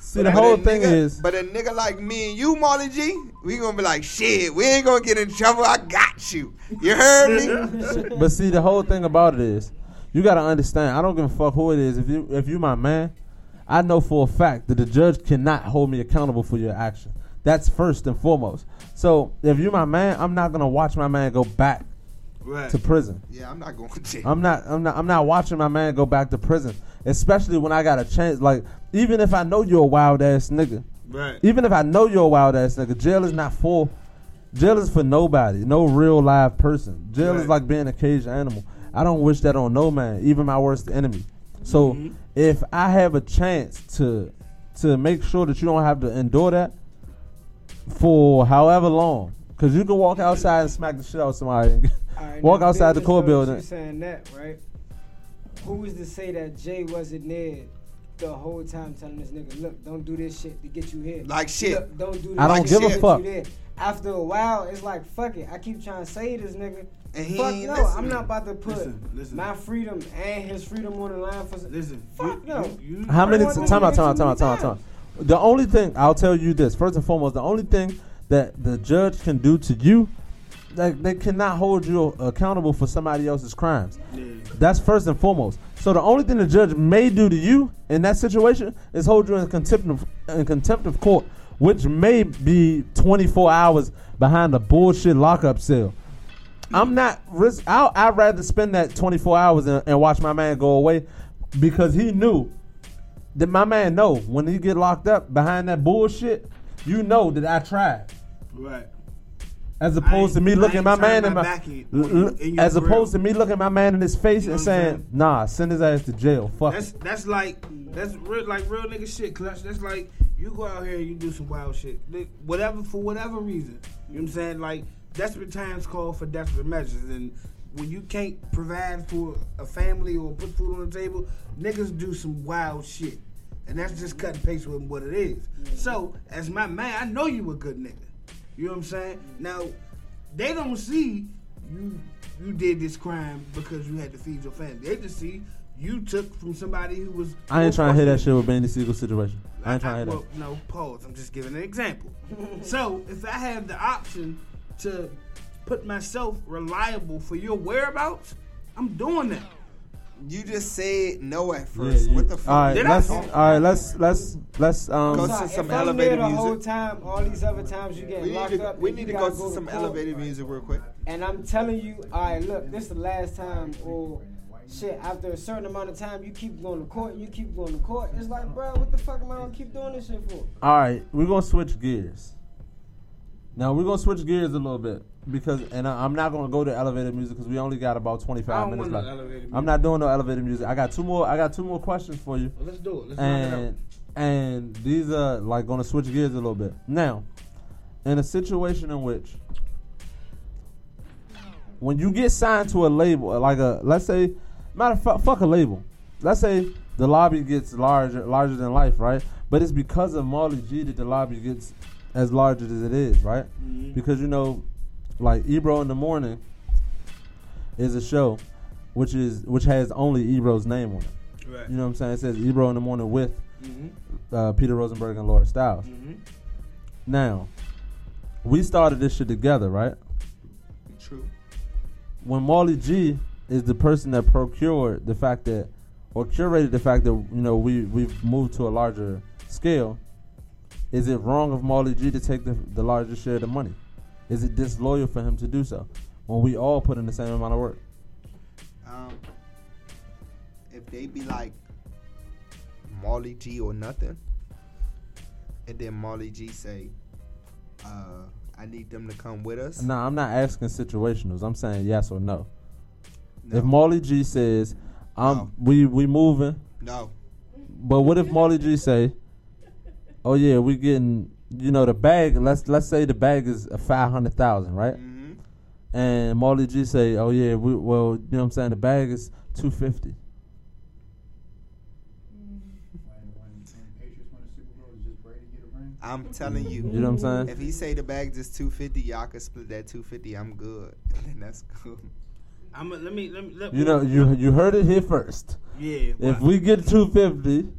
See, the whole thing nigga- is, but a nigga like me and you, Molly G, we gonna be like, shit, we ain't gonna get in trouble. I got you. You heard me? but see, the whole thing about it is, you gotta understand. I don't give a fuck who it is. If you if you my man, I know for a fact that the judge cannot hold me accountable for your action. That's first and foremost. So if you my man, I'm not gonna watch my man go back Right. to prison. yeah, I'm not going to jail. I'm not. I'm not. I'm not watching my man go back to prison. especially when I got a chance. Like even if I know you're a wild ass nigga, Right. even if I know you're a wild ass nigga, jail is not for. Jail is for nobody, no real live person. Jail is like being a caged animal. I don't wish that on no man, even my worst enemy. So Mhm. if I have a chance to to make sure that you don't have to endure that for however long, because you can walk outside and smack the shit out of somebody. All right, Walk outside the business court building. You saying that, right? Who was to say that Jay wasn't there the whole time telling this nigga, look, don't do this shit to get you here. Like shit. Look, don't do this I don't shit give a fuck. After a while, it's like, fuck it. I keep trying to say this nigga. And he fuck ain't no, listening. I'm not about to put Listen, listen. my freedom and his freedom on the line for. Listen. Fuck you, no. You, you, How many? T- knows time out, time out, time out, time out, time out. The only thing I'll tell you this first and foremost, the only thing that the judge can do to you, like they cannot hold you uh, accountable for somebody else's crimes. Yeah. That's first and foremost. So the only thing the judge may do to you in that situation is hold you in contempt of, in contempt of court, which may be 24 hours behind a bullshit lockup cell. I'm not risk. I'll, I'd rather spend that 24 hours and, and watch my man go away because he knew that my man know when he get locked up behind that bullshit, you know that I tried. Right. As opposed to me looking ain't my man in my my, in- l- on you- l- in as grill. opposed to me looking my man in his face You know and saying, saying? "Nah, send his ass to jail." Fuck. That's it." that's like that's real like real nigga shit. Cause that's, that's like you go out here and you do some wild shit, whatever for whatever reason. You know what I'm saying? Like desperate times call for desperate measures, and when you can't provide for a family or put food on the table, niggas do some wild shit, and that's just cut and paste with what it is. Mm-hmm. So as my man, I know you a good nigga. You know what I'm saying? Now they don't see you you did this crime because you had to feed your family. They just see you took from somebody who was. I ain't trying to hear that shit with Beanie Sigel situation. I ain't trying to hear well, No, pause. I'm just giving an example. so if I have the option to put myself reliable for your whereabouts, I'm doing that. You just said no at first. Yeah, you- what the fuck? All right, Did let's all right. Let's let's let's Go um. to some elevated there the music. whole time, all these other times you we need locked to, up. we need to go gotta some elevated music real quick. And I'm telling you, all right, look, this is the last time, or shit, after a certain amount of time, you keep going to court, you keep going to court. It's like, bro, what the fuck am I gonna keep doing this shit for? All right, we're gonna switch gears. Now we're gonna switch gears a little bit because, and I, I'm not gonna go to elevated music because we only got about I 25 don't minutes left. no I'm not doing no elevated music. I got two more. I got two more questions for you. Well, let's do it. Let's knock it and and these are like gonna switch gears a little bit. Now, in a situation in which when you get signed to a label, like a let's say, matter of fact, fuck a label. Let's say the lobby gets larger, larger than life, right? But it's because of Marley G that the lobby gets as large as it is, right? Mhm. Because you know, like Ebro in the morning is a show, which is which has only Ebro's name on it. Right. You know what I'm saying? It says Ebro in the morning with Mhm. uh, Peter Rosenberg and Laura Stylez. Mhm. Now, we started this shit together, right? True. When Molly G is the person that procured the fact that, or curated the fact that you know we we've moved to a larger scale, is it wrong of Molly G to take the the larger share of the money? Is it disloyal for him to do so when we all put in the same amount of work? Um, if they be like Marley G or nothing, and then Marley G say, uh, "I need them to come with us." No, I'm not asking situationals. I'm saying yes or no. No. If Marley G says, "I'm No. we we moving," no. But what if Marley G say, "Oh yeah, we getting you know the bag. Let's let's say the bag is a five hundred thousand, right?" hmm And Marley G say, "Oh yeah, we well you know what I'm saying the bag is two fifty. I'm telling you. You know what I'm saying? If he say the bag just two fifty, y'all can split that two fifty. I'm good. then that's cool. I'm a, let me let me. Let You know you you heard it here first. Yeah. If well, we get two fifty,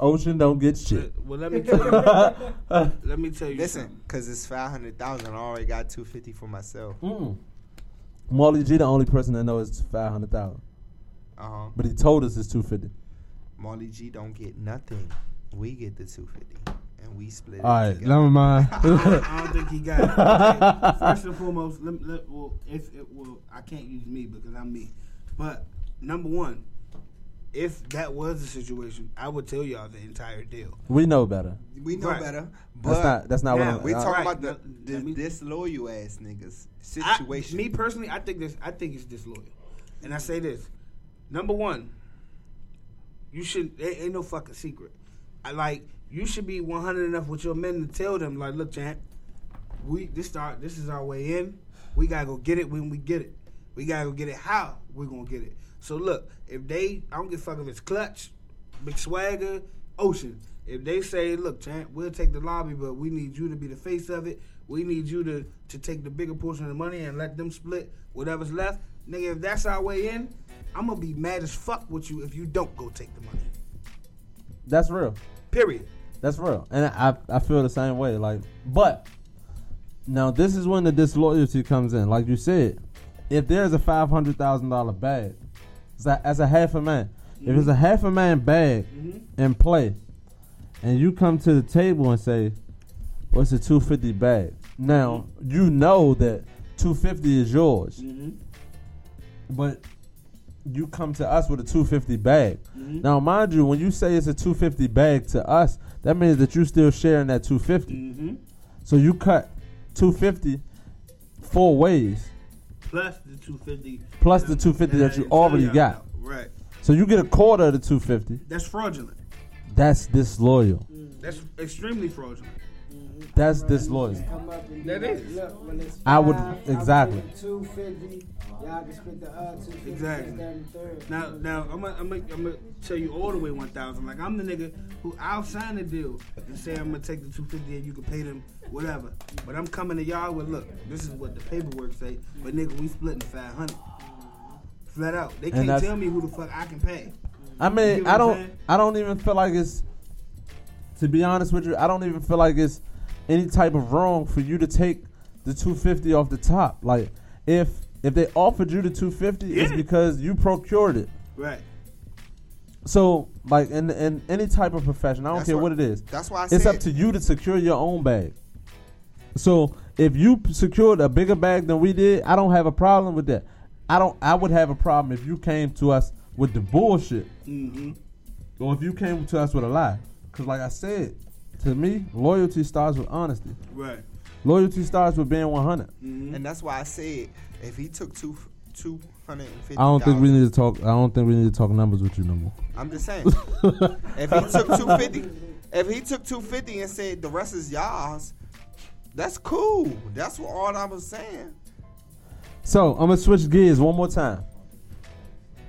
Ocean don't get shit. Well, let me tell you. let me tell you. Listen, cause it's five hundred thousand. I already got two fifty for myself. Mm. Marley G the only person that knows it's five hundred thousand, Uh huh. but he told us it's two fifty. Marley G don't get nothing. We get the two fifty, and we split it. All right, together. never mind. I don't think he got it. Okay, First and foremost, let, let, well, if it will, I can't use me because I'm me. But number one, if that was the situation, I would tell y'all the entire deal. We know better. We know Right. better. That's But not. That's not now, what I'm. we uh, talking Right. about the, Let- the me- disloyal ass niggas I- situation. me personally, I think this. I think it's disloyal, and I say this: number one, you should. It ain't no fucking secret. I like you should be one hundred enough with your men to tell them, like, look, champ, we this start. This is our way in. We gotta go get it when we get it. We gotta go get it how we gonna get it. So look, if they, I don't give a fuck if it's clutch, big swagger, ocean. If they say, look, champ, we'll take the lobby, but we need you to be the face of it. We need you to to take the bigger portion of the money and let them split whatever's left. Nigga, if that's our way in, I'm gonna be mad as fuck with you if you don't go take the money. That's real. Period. That's real, and I I feel the same way. Like, but now this is when the disloyalty comes in. Like you said, if there's a five hundred thousand dollar bag, as a, as a half a man, if it's a half a man bag mm-hmm. in play, and you come to the table and say, "What's a two fifty bag?" Now mm-hmm. you know that two fifty is yours, mm-hmm. but you come to us with a 250 bag. Now, mind you, when you say it's a 250 bag to us, that means that you're still sharing that 250. Mm-hmm. So you cut 250 four ways, Plus the 250. plus the 250 that you already got. Right. So you get a quarter of the 250. That's fraudulent. That's disloyal. That's extremely fraudulent. That's disloyal. Come up and be That like, is. Look, when it's I would- exactly. Two fifty. Y'all can split the uh two fifty. Exactly. Now, now I'm gonna I'm gonna I'm gonna tell you all the way 1,000. Like I'm the nigga who I'll sign the deal and say I'm gonna take the 250 and you can pay them whatever. But I'm coming to y'all with look, this is what the paperwork say. But nigga, we splitting 500. Flat out. They can't tell me who the fuck I can pay. I mean, I don't. I don't even feel like it's. To be honest with you, I don't even feel like it's any type of wrong for you to take the 250 off the top. Like if if they offered you the 250, it's because you procured it. Right. So like in in any type of profession, I don't That's care what- what it is. That's why I It's up to you to secure your own bag. So if you secured a bigger bag than we did, I don't have a problem with that. I don't. I would have a problem if you came to us with the bullshit, Mm-hmm. or if you came to us with a lie. Because like I said, to me, loyalty starts with honesty. Right. Loyalty starts with being 100. Mm-hmm. And that's why I said if he took two two hundred and fifty. I don't think we need to talk. I don't think we need to talk numbers with you no more. I'm just saying. if he took two fifty, if he took two fifty and said the rest is y'all's, that's cool. That's what all I was saying. So I'm gonna switch gears one more time.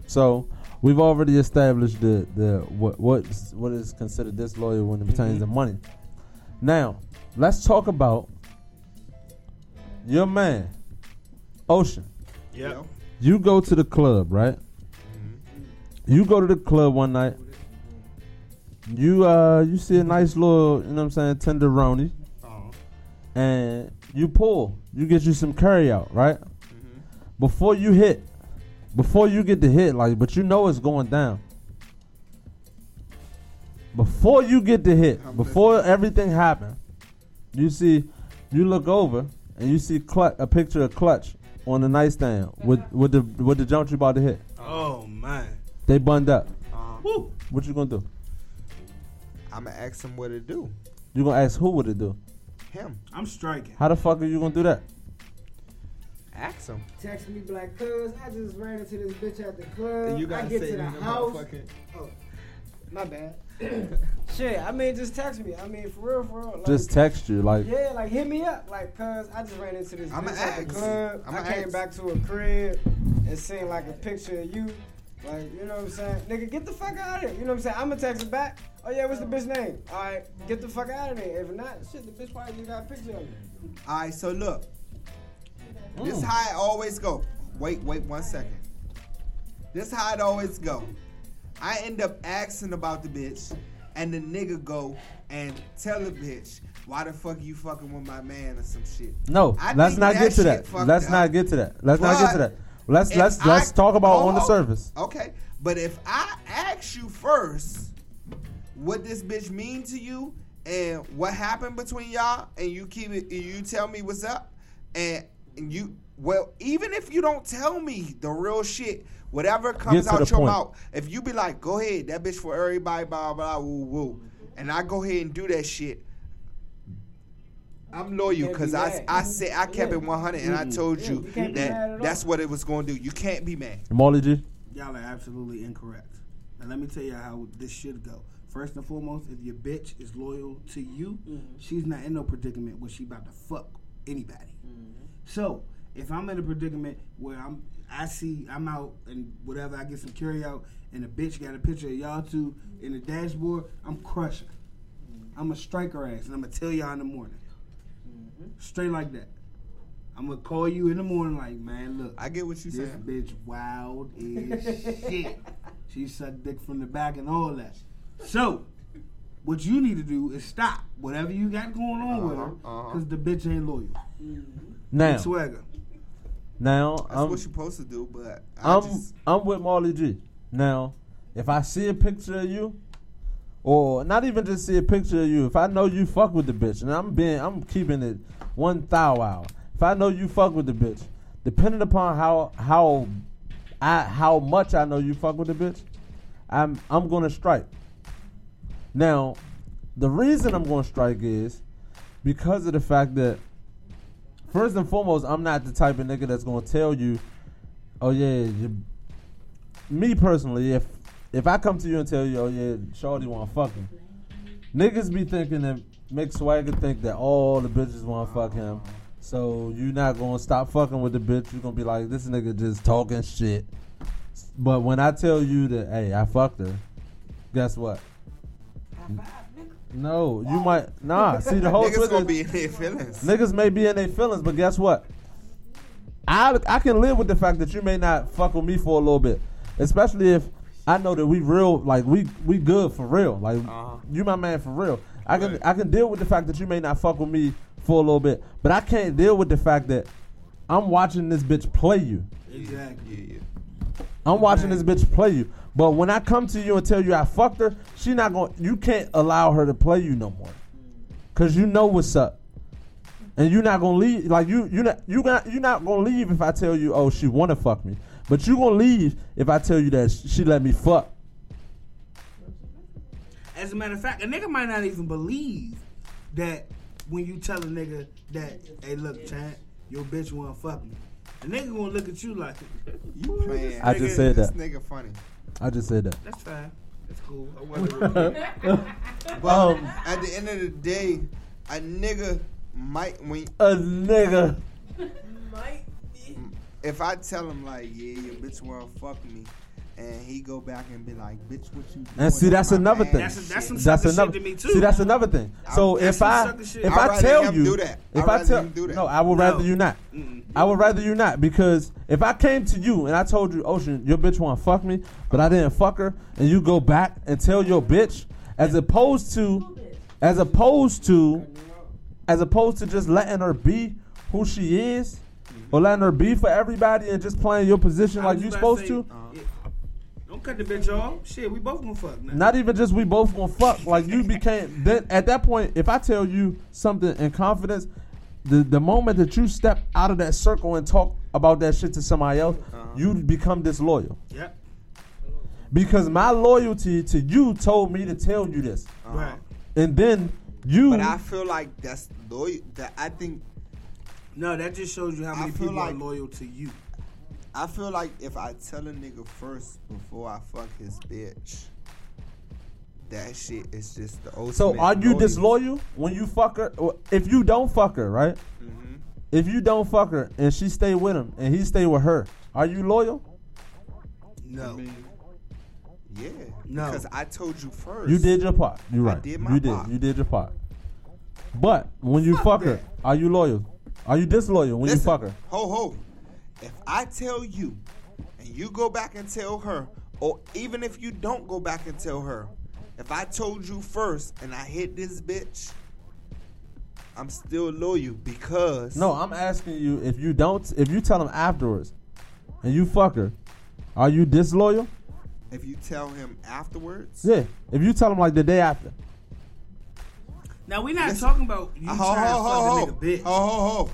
So we've already established the the what what's, what is considered disloyal when it pertains to money. Now let's talk about your man, Ocean. You know? You go to the club, right? You go to the club one night. You uh you see a nice little, you know what I'm saying, tenderoni, Uh-huh. and you pull. You get you some curry out, right? Before you hit, before you get the hit, like, but you know it's going down. Before you get the hit, before everything happened, you see, you look over and you see Clutch, a picture of Clutch on the nightstand with with the with the jump you about to hit. Oh man. They bunned up. Uh-huh. Woo. What you gonna do? I'm gonna ask him what to do. You gonna ask who would it do? Him. I'm striking. How the fuck are you gonna do that? Ask him. Text me black cuz I just ran into this bitch at the club. you gotta get say to the it in house. motherfucking- oh, My bad. Shit, I mean, just text me. I mean, for real, for real. Like, Just text you, like, Yeah, like hit me up, like, cuz I just ran into this I'ma bitch at the ask. club. I'ma I came ask. back to a crib and seen like a picture of you. Like, you know what I'm saying? Nigga, get the fuck out of here. You know what I'm saying? I'ma text her back. Oh yeah, what's the bitch name? Alright, get the fuck out of there. If not, shit, the bitch probably just got a picture of you. All right, so look. This Mm. how it always go. Wait, wait one second. This how it always go. I end up asking about the bitch, and the nigga go and tell the bitch why the fuck you fucking with my man or some shit. no. I let's not that get to that. Let's up. not get to that. Let's not get to that. Let's let's I- let's talk about Oh, on the surface. Okay, but if I ask you first what this bitch mean to you and what happened between y'all, and you keep it, and you tell me what's up, and and you well, even if you don't tell me the real shit, whatever comes out the your point. mouth, if you be like, go ahead, that bitch for everybody, blah blah woo woo, and I go ahead and do that shit. I'm loyal Can't be because I. I mm-hmm. said I kept Yeah. it 100 and I mm-hmm. told Yeah, you you can't be mad at that that's what it was going to do. You can't be mad. Molly Y'all are absolutely incorrect. And let me tell you how this should go. First and foremost, if your bitch is loyal to you, mm-hmm. she's not in no predicament where she about to fuck anybody. So if I'm in a predicament where I'm, I see I'm out and whatever, I get some carry out, and a bitch got a picture of y'all two in the dashboard, I'm crushing. I'm gonna strike her ass, and I'm gonna tell y'all in the morning, straight like that. I'm gonna call you in the morning, like, man, look, I get what you said. this saying. bitch wild as shit. She sucked dick from the back and all that. So, what you need to do is stop whatever you got going on with her, Uh-huh, uh-huh. because the bitch ain't loyal. Now, Swagger. now That's I'm, what you're supposed to do, but I I'm just I'm with Molly G. Now, if I see a picture of you, or not even just see a picture of you, if I know you fuck with the bitch, and I'm being I'm keeping it one thou out. If I know you fuck with the bitch, depending upon how how I how much I know you fuck with the bitch, I'm I'm gonna strike. Now, the reason I'm gonna strike is because of the fact that first and foremost, I'm not the type of nigga that's gonna tell you, oh yeah, me personally, if if I come to you and tell you, oh yeah, Shorty wanna fuck me, niggas be thinking that make Swagger think that all the bitches wanna fuck him. So you not gonna stop fucking with the bitch. You gonna be like, this nigga just talking shit. But when I tell you that, hey, I fucked her, guess what? No, you might nah. See the whole niggas gonna be in their feelings. Niggas may be in their feelings, but guess what? I I can live with the fact that you may not fuck with me for a little bit, especially if I know that we real, like we we good for real. Like Uh-huh. you my man for real. I can Right. I can deal with the fact that you may not fuck with me for a little bit, but I can't deal with the fact that I'm watching this bitch play you. Exactly. I'm watching this bitch play you. But when I come to you and tell you I fucked her, she not going. You can't allow her to play you no more, cause you know what's up, and you're not gonna leave. Like you, you not you got you not gonna leave if I tell you, oh, she wanna fuck me. But you gonna leave if I tell you that she let me fuck. As a matter of fact, a nigga might not even believe that when you tell a nigga that, hey, look, Chad, your bitch wanna fuck me. The nigga gonna look at you like, You playing? I just said that. this that. nigga funny. I just said that. that's fine. That's cool. I wasn't But Um, at the end of the day, a nigga might when A nigga. Might be. If I tell him like, yeah, your bitch wanna fuck me, and he go back and be like, bitch, what you doing? And see, that's my another thing. That's- that's some shit." sucker shit another. to me, too. See, that's another thing. So That's if I if I'd I rather tell you do that. if I'd I rather tell him no, I would rather you not. I would rather you not because if I came to you and I told you, Ocean, your bitch want to fuck me, but I didn't fuck her, and you go back and tell your bitch, as opposed to, as opposed to, as opposed to just letting her be who she is, or letting her be for everybody and just playing your position I like you about supposed say, to. Uh-huh. Yeah, Don't cut the bitch off. Shit, we both gonna fuck now. Not even just we both gonna fuck. Like you became then at that point, if I tell you something in confidence, the the moment that you step out of that circle and talk about that shit to somebody else, uh-huh. you become disloyal. Yep. Because my loyalty to you told me to tell you this. Uh-huh. Right. And then you But I feel like that's loyal. That I think No, that just shows you how many people like- are loyal to you. I feel like if I tell a nigga first before I fuck his bitch, that shit is just the ultimate. So are you loyalty. disloyal when you fuck her? If you don't fuck her, right? Mhm. If you don't fuck her and she stay with him and he stay with her, are you loyal? No. Yeah. No. Because I told you first. You did your part. You I right. did my you did. part. You did your part. But when you Fuck fuck her, are you loyal? Are you disloyal when Listen, you fuck her? Ho ho. If I tell you and you go back and tell her, or even if you don't go back and tell her, if I told you first and I hit this bitch, I'm still loyal because No, I'm asking you if you don't, if you tell him afterwards, and you fuck her, are you disloyal? if you tell him afterwards, Yeah. If you tell him like the day after, Now we're not Listen. talking about you Uh, trying to fuck a nigga bitch. Ho ho ho.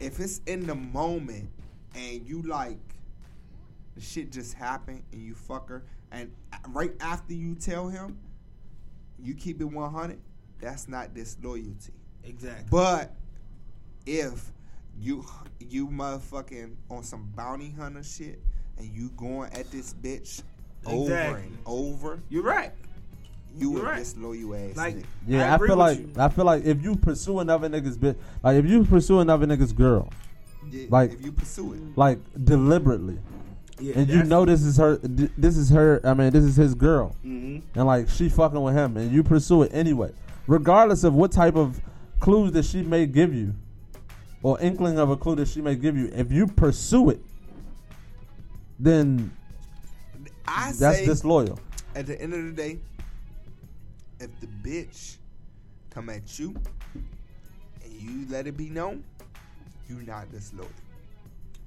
if it's in the moment and you like the shit just happened and you fuck her and right after you tell him you keep it 100 that's not disloyalty Exactly. but if you you motherfucking on some bounty hunter shit and you going at this bitch over Exactly. and over You're right. you You're a right. disloyal ass Like, nigga. Yeah, I, agree feel like you. I feel like if you pursue another nigga's bitch, like if you pursue another nigga's girl, Yeah, like- if you pursue it like deliberately, Yeah, and you know this is her, this is her. I mean, this is his girl, Mhm. and like she fucking with him, and you pursue it anyway, regardless of what type of clues that she may give you, or inkling of a clue that she may give you. If you pursue it, then I that's disloyal. at the end of the day, if the bitch come at you and you let it be known, you not disloyal.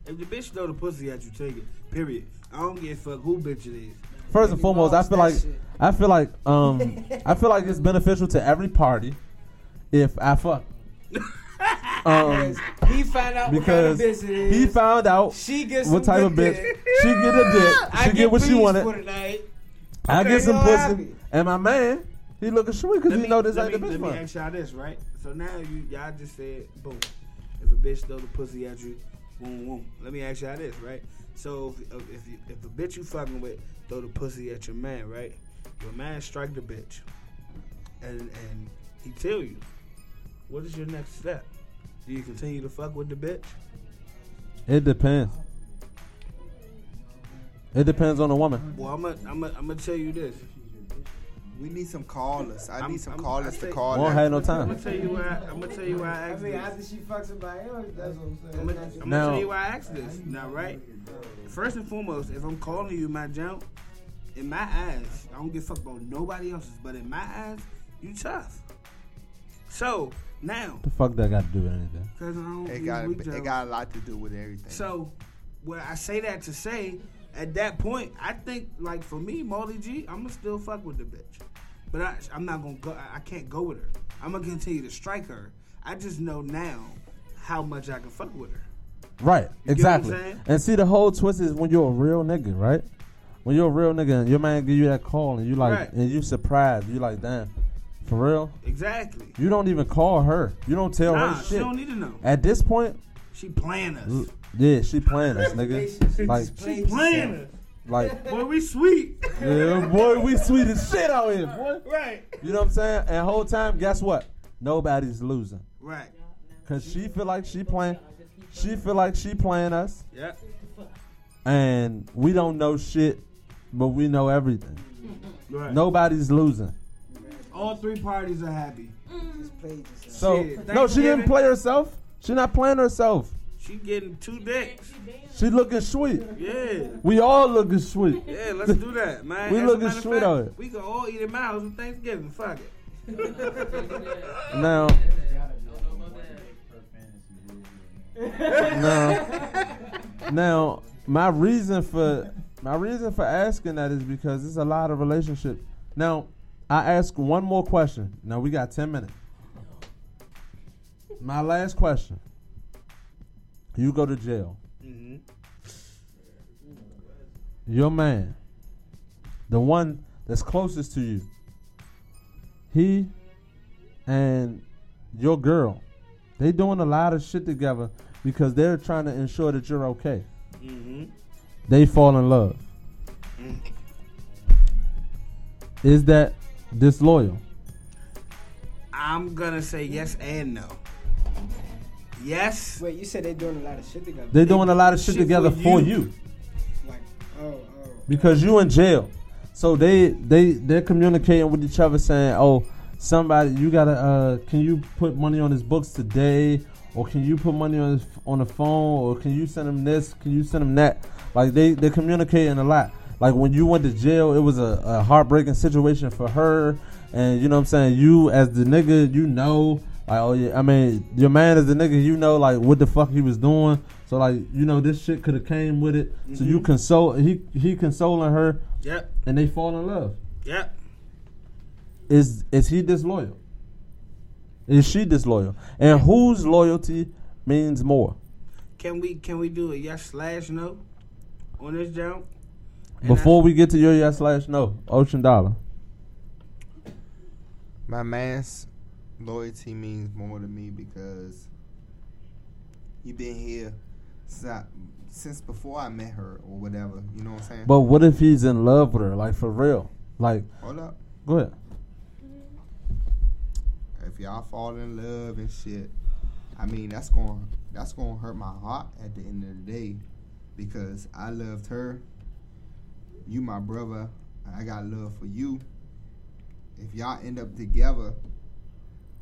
If the bitch throw the pussy at you, take it. Period. I don't give a fuck who bitch it is. First and foremost, I feel like shit. I feel like um I feel like it's beneficial to every party if I fuck. Um, Because he found out because what kind of bitch it is. he found out she gets what type of bitch she get a dick. I She get what she wanted. for the night. I get some pussy, happy. and my man he looking sweet because he me- know this let ain't me, the bitch Let me one. ask y'all this, right? So now you y'all just said, boom. If a bitch throw the pussy at you, boom, boom. Let me ask y'all this, right? So if if, you, if a bitch you fucking with throw the pussy at your man, right? Your man strike the bitch, and and he tell you, what is your next step? Do you continue to fuck with the bitch? It depends. It depends on the woman. Well, I'm gonna I'm gonna tell you this. We need some callers. I I'm- need some I'm- callers I to think- call. Won't have no time. I'm time. gonna tell you why. I'm gonna tell you why I I asked mean, this. after she fucks somebody else, that's what I'm saying. I'm gonna, I'm Now- gonna tell you why I asked this. Now, right? First and foremost, if I'm calling you my jump, in my eyes, I don't give a fuck about nobody else's, but in my eyes, you tough. So now, The fuck that got to do with anything? because I don't It got weak it jokes. got a lot to do with everything. So, well, I say that to say, at that point, I think like for me, Molly G, I'm gonna still fuck with the bitch, but I, I'm not gonna go. I- I can't go with her. I'm gonna continue to strike her. I just know now how much I can fuck with her. Right, get exactly. And see, the whole twist is when you're a real nigga, right? When you're a real nigga and your man give you that call and you like, Right. and you surprised, you like, damn, for real? Exactly. You don't even call her. You don't tell Nah, her she shit. don't need to know. At this point, She playing us. yeah, she playing us, nigga. Like, She playing us. Like, Boy, we sweet. yeah, boy, we sweet as shit out here, boy. right. You know what I'm saying? And whole time, guess what? Nobody's losing. Right. Cause she feel like she playing, she feel like she playing us, Yeah. and we don't know shit, but we know everything. Right. Nobody's losing. All three parties are happy. Just played. So Shit, no, she didn't play herself. She not playing herself. She getting two dicks. She looking sweet. Yeah. We all looking sweet. Yeah, let's do that, man. We As looking sweet fact, out here. We can all eat at my house on Thanksgiving. Fuck it. Now, Gotta be one dick per fantasy. now, now, my reason for my reason for asking that is because it's a lot of relationships. Now, I ask one more question. Now we got ten minutes. My last question. You go to jail. Mm-hmm. Your man, the one that's closest to you, he and your girl, they doing a lot of shit together because they're trying to ensure that you're okay. Mm-hmm. They fall in love. Is that disloyal? I'm gonna say yes and no. Yes. Wait, you said they're doing a lot of shit together. They're doing a lot of shit, Shit together for for you. you Like, oh, oh. because you in jail. So they they they're communicating with each other saying, "Oh, somebody, you gotta uh, can you put money on his books today, or can you put money on his, on the phone, or can you send him this, can you send him that?" Like they they're communicating a lot. Like when you went to jail, it was a, a heartbreaking situation for her, and you know what I'm saying. You as the nigga, you know, like oh yeah, I mean your man is the nigga, you know like what the fuck he was doing. So like you know this shit could have came with it. So you mm-hmm. console he he consoling her, Yep. and they fall in love. Yep. Is is he disloyal? Is she disloyal? And whose loyalty means more? can we can we do a yes slash no on this jump? And Before we get to your yes slash no, Ocean Dollar. My man's loyalty means more to me because you've been here since, I, since before I met her or whatever. You know what I'm saying? But what if he's in love with her, like for real? Like, Hold up. go ahead. Mm-hmm. If y'all fall in love and shit, I mean that's going that's going to hurt my heart at the end of the day because I loved her. You my brother. I got love for you. If y'all end up together,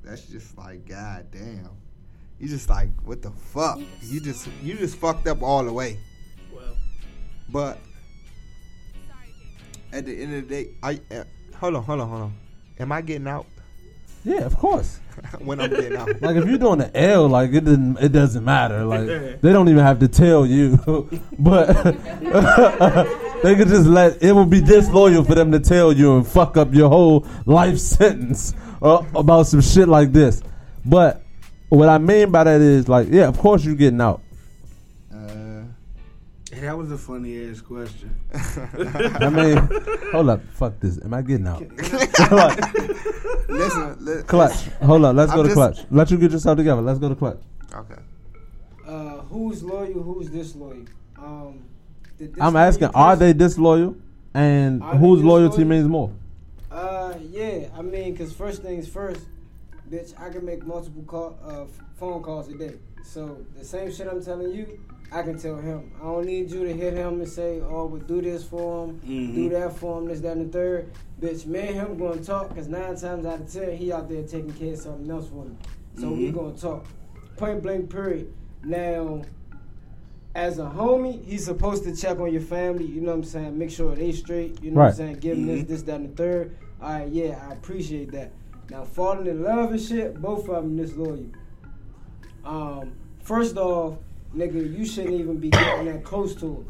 that's just like god damn. You just like what the fuck? You just you just fucked up all the way. Well, But at the end of the day, I uh, hold on, hold on, hold on. Am I getting out Yeah, of course. when I'm getting out? Like if you're doing the L, like it doesn't it doesn't matter. Like they don't even have to tell you, but they could just let it would be disloyal for them to tell you and fuck up your whole life sentence uh, about some shit like this. But what I mean by that is like, yeah, of course you're getting out. Uh, that was a funny ass question. I mean, hold up, fuck this. Am I getting out? listen, li- clutch. Hold up, let's I'm go to just- clutch. Let you get yourself together. Let's go to clutch. Okay. Uh, who's loyal? Who's disloyal? Um, the I'm disloyal asking, are they disloyal? And Are they whose loyalty means more? Uh, yeah. I mean, cause first things first, bitch. I can make multiple call, uh, phone calls a day. So the same shit I'm telling you, I can tell him. I don't need you to hit him and say, "Oh, we'll do this for him, Mhm. do that for him, this, that, and the third. Bitch, me and him gonna talk, cause nine times out of ten, he out there taking care of something else for me. So we Mhm. gonna talk. Point blank, period. Now, as a homie, he's supposed to check on your family. You know what I'm saying? Make sure they straight. You know what I'm saying? Give them this, this, that, and the third. All right, yeah, I appreciate that. Now, falling in love and shit, both of them disloyal. Um, first off, nigga, you shouldn't even be getting that close to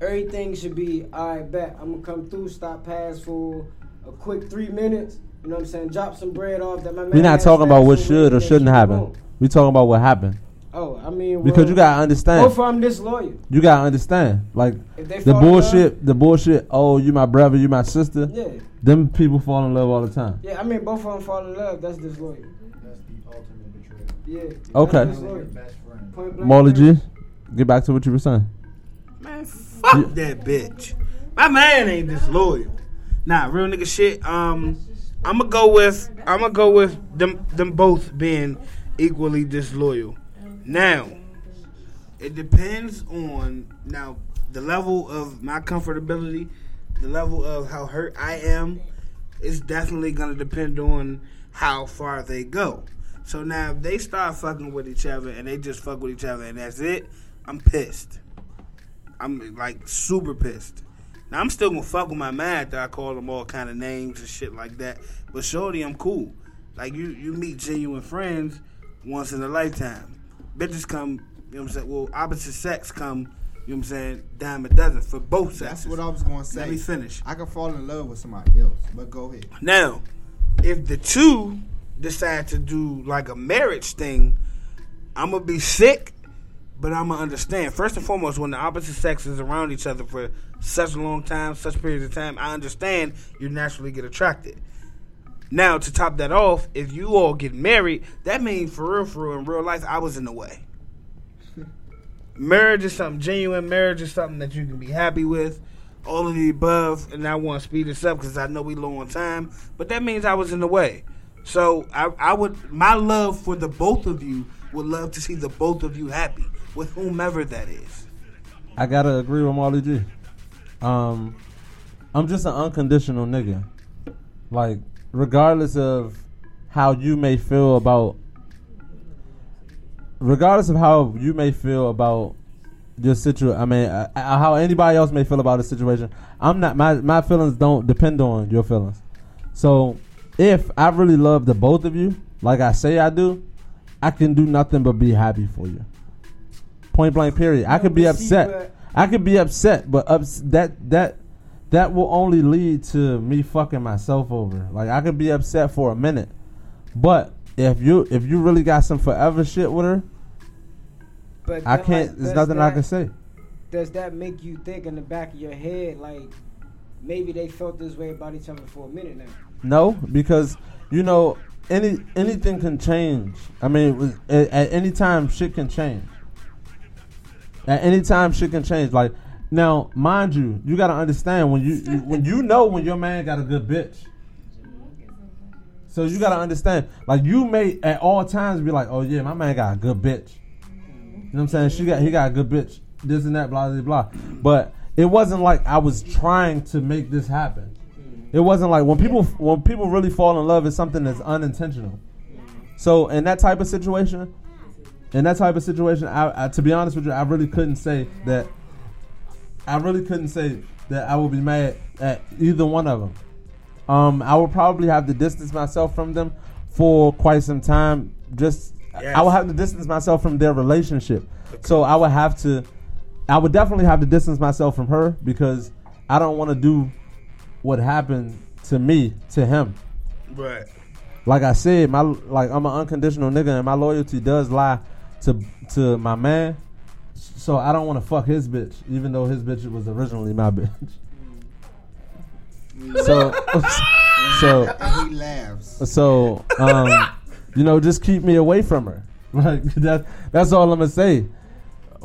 her. Everything should be, all right, bet. I'm gonna come through, stop pass for a quick three minutes. You know what I'm saying? Drop some bread off that my man. We're not talking about what should or shouldn't it happen. going. We talking about what happened Oh, I mean, because well, you gotta understand. both of them disloyal. You gotta understand, like If they the fall in love- bullshit, the bullshit. Oh, you my brother, you my sister. Yeah, Them people fall in love all the time. yeah. I mean, both of them fall in love. That's disloyal. That's the ultimate betrayal. Yeah. Okay. That's Your disloyal. best friend. Point blank Molly period. G, get back to what you were saying. Man, fuck that bitch. My man ain't disloyal. Nah, real nigga shit. Um, I'm gonna go with I'm gonna go with them them both being equally disloyal. Now, it depends on now the level of my comfortability, the level of how hurt I am. It's definitely gonna depend on how far they go. So now if they start fucking with each other and they just fuck with each other and that's it, I'm pissed. I'm like super pissed. Now I'm still gonna fuck with my man that I call them all kind of names and shit like that. But shorty, I'm cool. Like you, you meet genuine friends once in a lifetime. Bitches come, you know what I'm saying? Well, opposite sex come, you know what I'm saying? Dime a dozen for both sexes. That's what I was gonna say. Let me finish. I can fall in love with somebody else, but go ahead. Now, if the two decide to do like a marriage thing, I'm gonna be sick, but I'm gonna understand. First and foremost, when the opposite sex is around each other for such a long time, such periods of time, I understand you naturally get attracted. Now, to top that off, if you all get married, that means for real, for real, in real life, I was in the way. Marriage is something genuine. Marriage is something that you can be happy with. All of the above, and I want to speed this up because I know we low on time. But that means I was in the way. So I, I would, my love for the both of you would love to see the both of you happy with whomever that is. I gotta agree with Molly G. Um, I'm just an unconditional nigga. Like, regardless of how you may feel about, regardless of how you may feel about your situation. I mean, uh, uh, how anybody else may feel about a situation. I'm not. My my feelings don't depend on your feelings. So, if I really love the both of you, like I say I do, I can do nothing but be happy for you. Point blank. Period. I could be upset. I could be upset, but ups- that that that will only lead to me fucking myself over. Like I could be upset for a minute, but if you if you really got some forever shit with her, But I can't. like, there's nothing I can say. Does that make you think in the back of your head like maybe they felt this way about each other for a minute now? No, because you know any anything can change. I mean, it was- at, at any time, shit can change. At any time, shit can change. Like now, mind you, you gotta understand when you you- when you know when your man got a good bitch. So you gotta understand, like you may at all times be like, oh yeah, my man got a good bitch. You know what I'm saying? She got he got a good bitch. This and that, blah blah blah. But it wasn't like I was trying to make this happen. It wasn't like when people when people really fall in love, it's something that's unintentional. So in that type of situation, in that type of situation, I, I to be honest with you, I really couldn't say that. I really couldn't say that I would be mad at either one of them. Um, I would probably have to distance myself from them for quite some time. Just I would have to distance myself from their relationship. So I would have to, I would definitely have to distance myself from her because I don't want to do what happened to me to him. Right. Like I said, my like I'm an unconditional nigga, and my loyalty does lie to to my man. So I don't want to fuck his bitch, even though his bitch was originally my bitch. So, so he laughs. so um, you know, just keep me away from her. Like that. That's all I'm gonna say.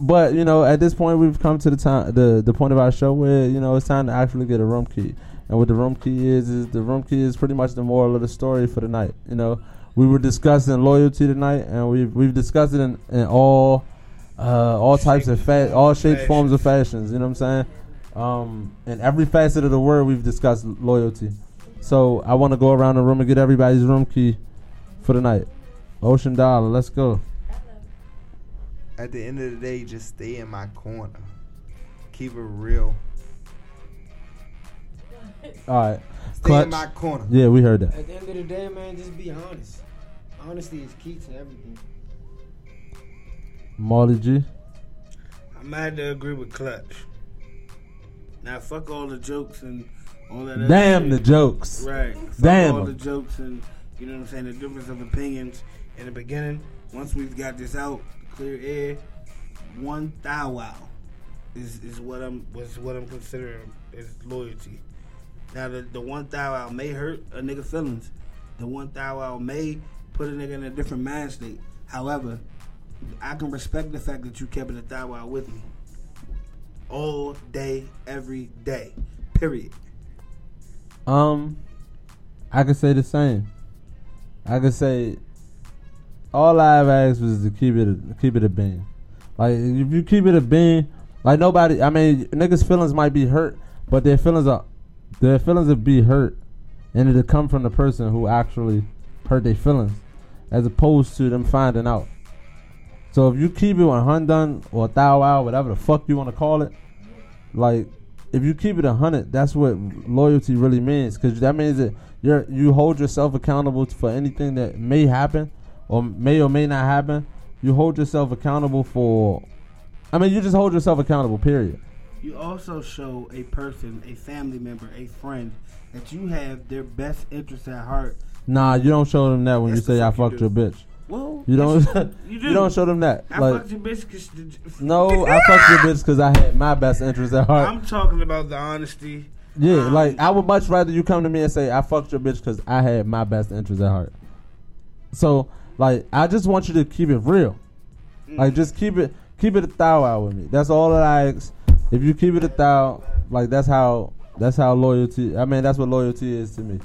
But you know, at this point, we've come to the time, the the point of our show where you know it's time to actually get a room key. And what the room key is is the room key is pretty much the moral of the story for the night. You know, we were discussing loyalty tonight, and we've we've discussed it in, in all uh, all types of fa- all shapes, forms of fashions. You know what I'm saying? Um, in every facet of the word, we've discussed loyalty. So I want to go around the room and get everybody's room key for the night. Ocean Dollar, let's go. At the end of the day, just stay in my corner. Keep it real. All right. Stay Clutch. in my corner. Yeah, we heard that. At the end of the day, man, just be honest. Honesty is key to everything. Molly G. I'm had to agree with Clutch. Now fuck all the jokes and all that. other Damn shit. the jokes. Right. Fuck Damn all 'em. the jokes and you know what I'm saying. The difference of opinions in the beginning. Once we've got this out, clear air. One thou wow is is what I'm was what I'm considering is loyalty. Now the the one thou wow may hurt a nigga feelings. The one thou wow may put a nigga in a different mind state. However, I can respect the fact that you kept it a thou wow with me. All day, every day. Period. Um, I could say the same. I could say all I've asked was to keep it a, keep it a bean. Like if you keep it a bean, like nobody. I mean, niggas' feelings might be hurt, but their feelings are their feelings will be hurt, and it'll come from the person who actually hurt their feelings, as opposed to them finding out. So if you keep it a hundred or thou out, whatever the fuck you want to call it, like if you keep it a hundred, that's what loyalty really means. Because that means that you're you hold yourself accountable for anything that may happen, or may or may not happen. You hold yourself accountable for. I mean, you just hold yourself accountable. Period. You also show a person, a family member, a friend that you have their best interest at heart. Nah, you don't show them that when Yes, you say I you fucked do. your bitch. Well, You don't. you, you do. don't show them that. I like, fucked your bitch because no, I fucked your bitch because I had my best interest at heart. I'm talking about the honesty. Yeah, Um, like I would much rather you come to me and say I fucked your bitch because I had my best interest at heart. So, like, I just want you to keep it real. Like, just keep it, keep it a thou out with me. That's all that I ask. If you keep it a thou, like that's how, that's how loyalty. I mean, that's what loyalty is to me.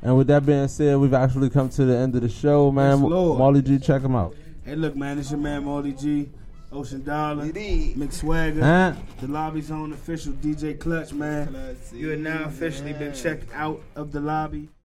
And with that being said, we've actually come to the end of the show, man. Yes, G, check him out. Hey, look, man, it's your man Molly G, Ocean Dollar, You did. McSwagger, Huh? the lobby's own official DJ Clutch, man. You are now officially been checked out of the lobby.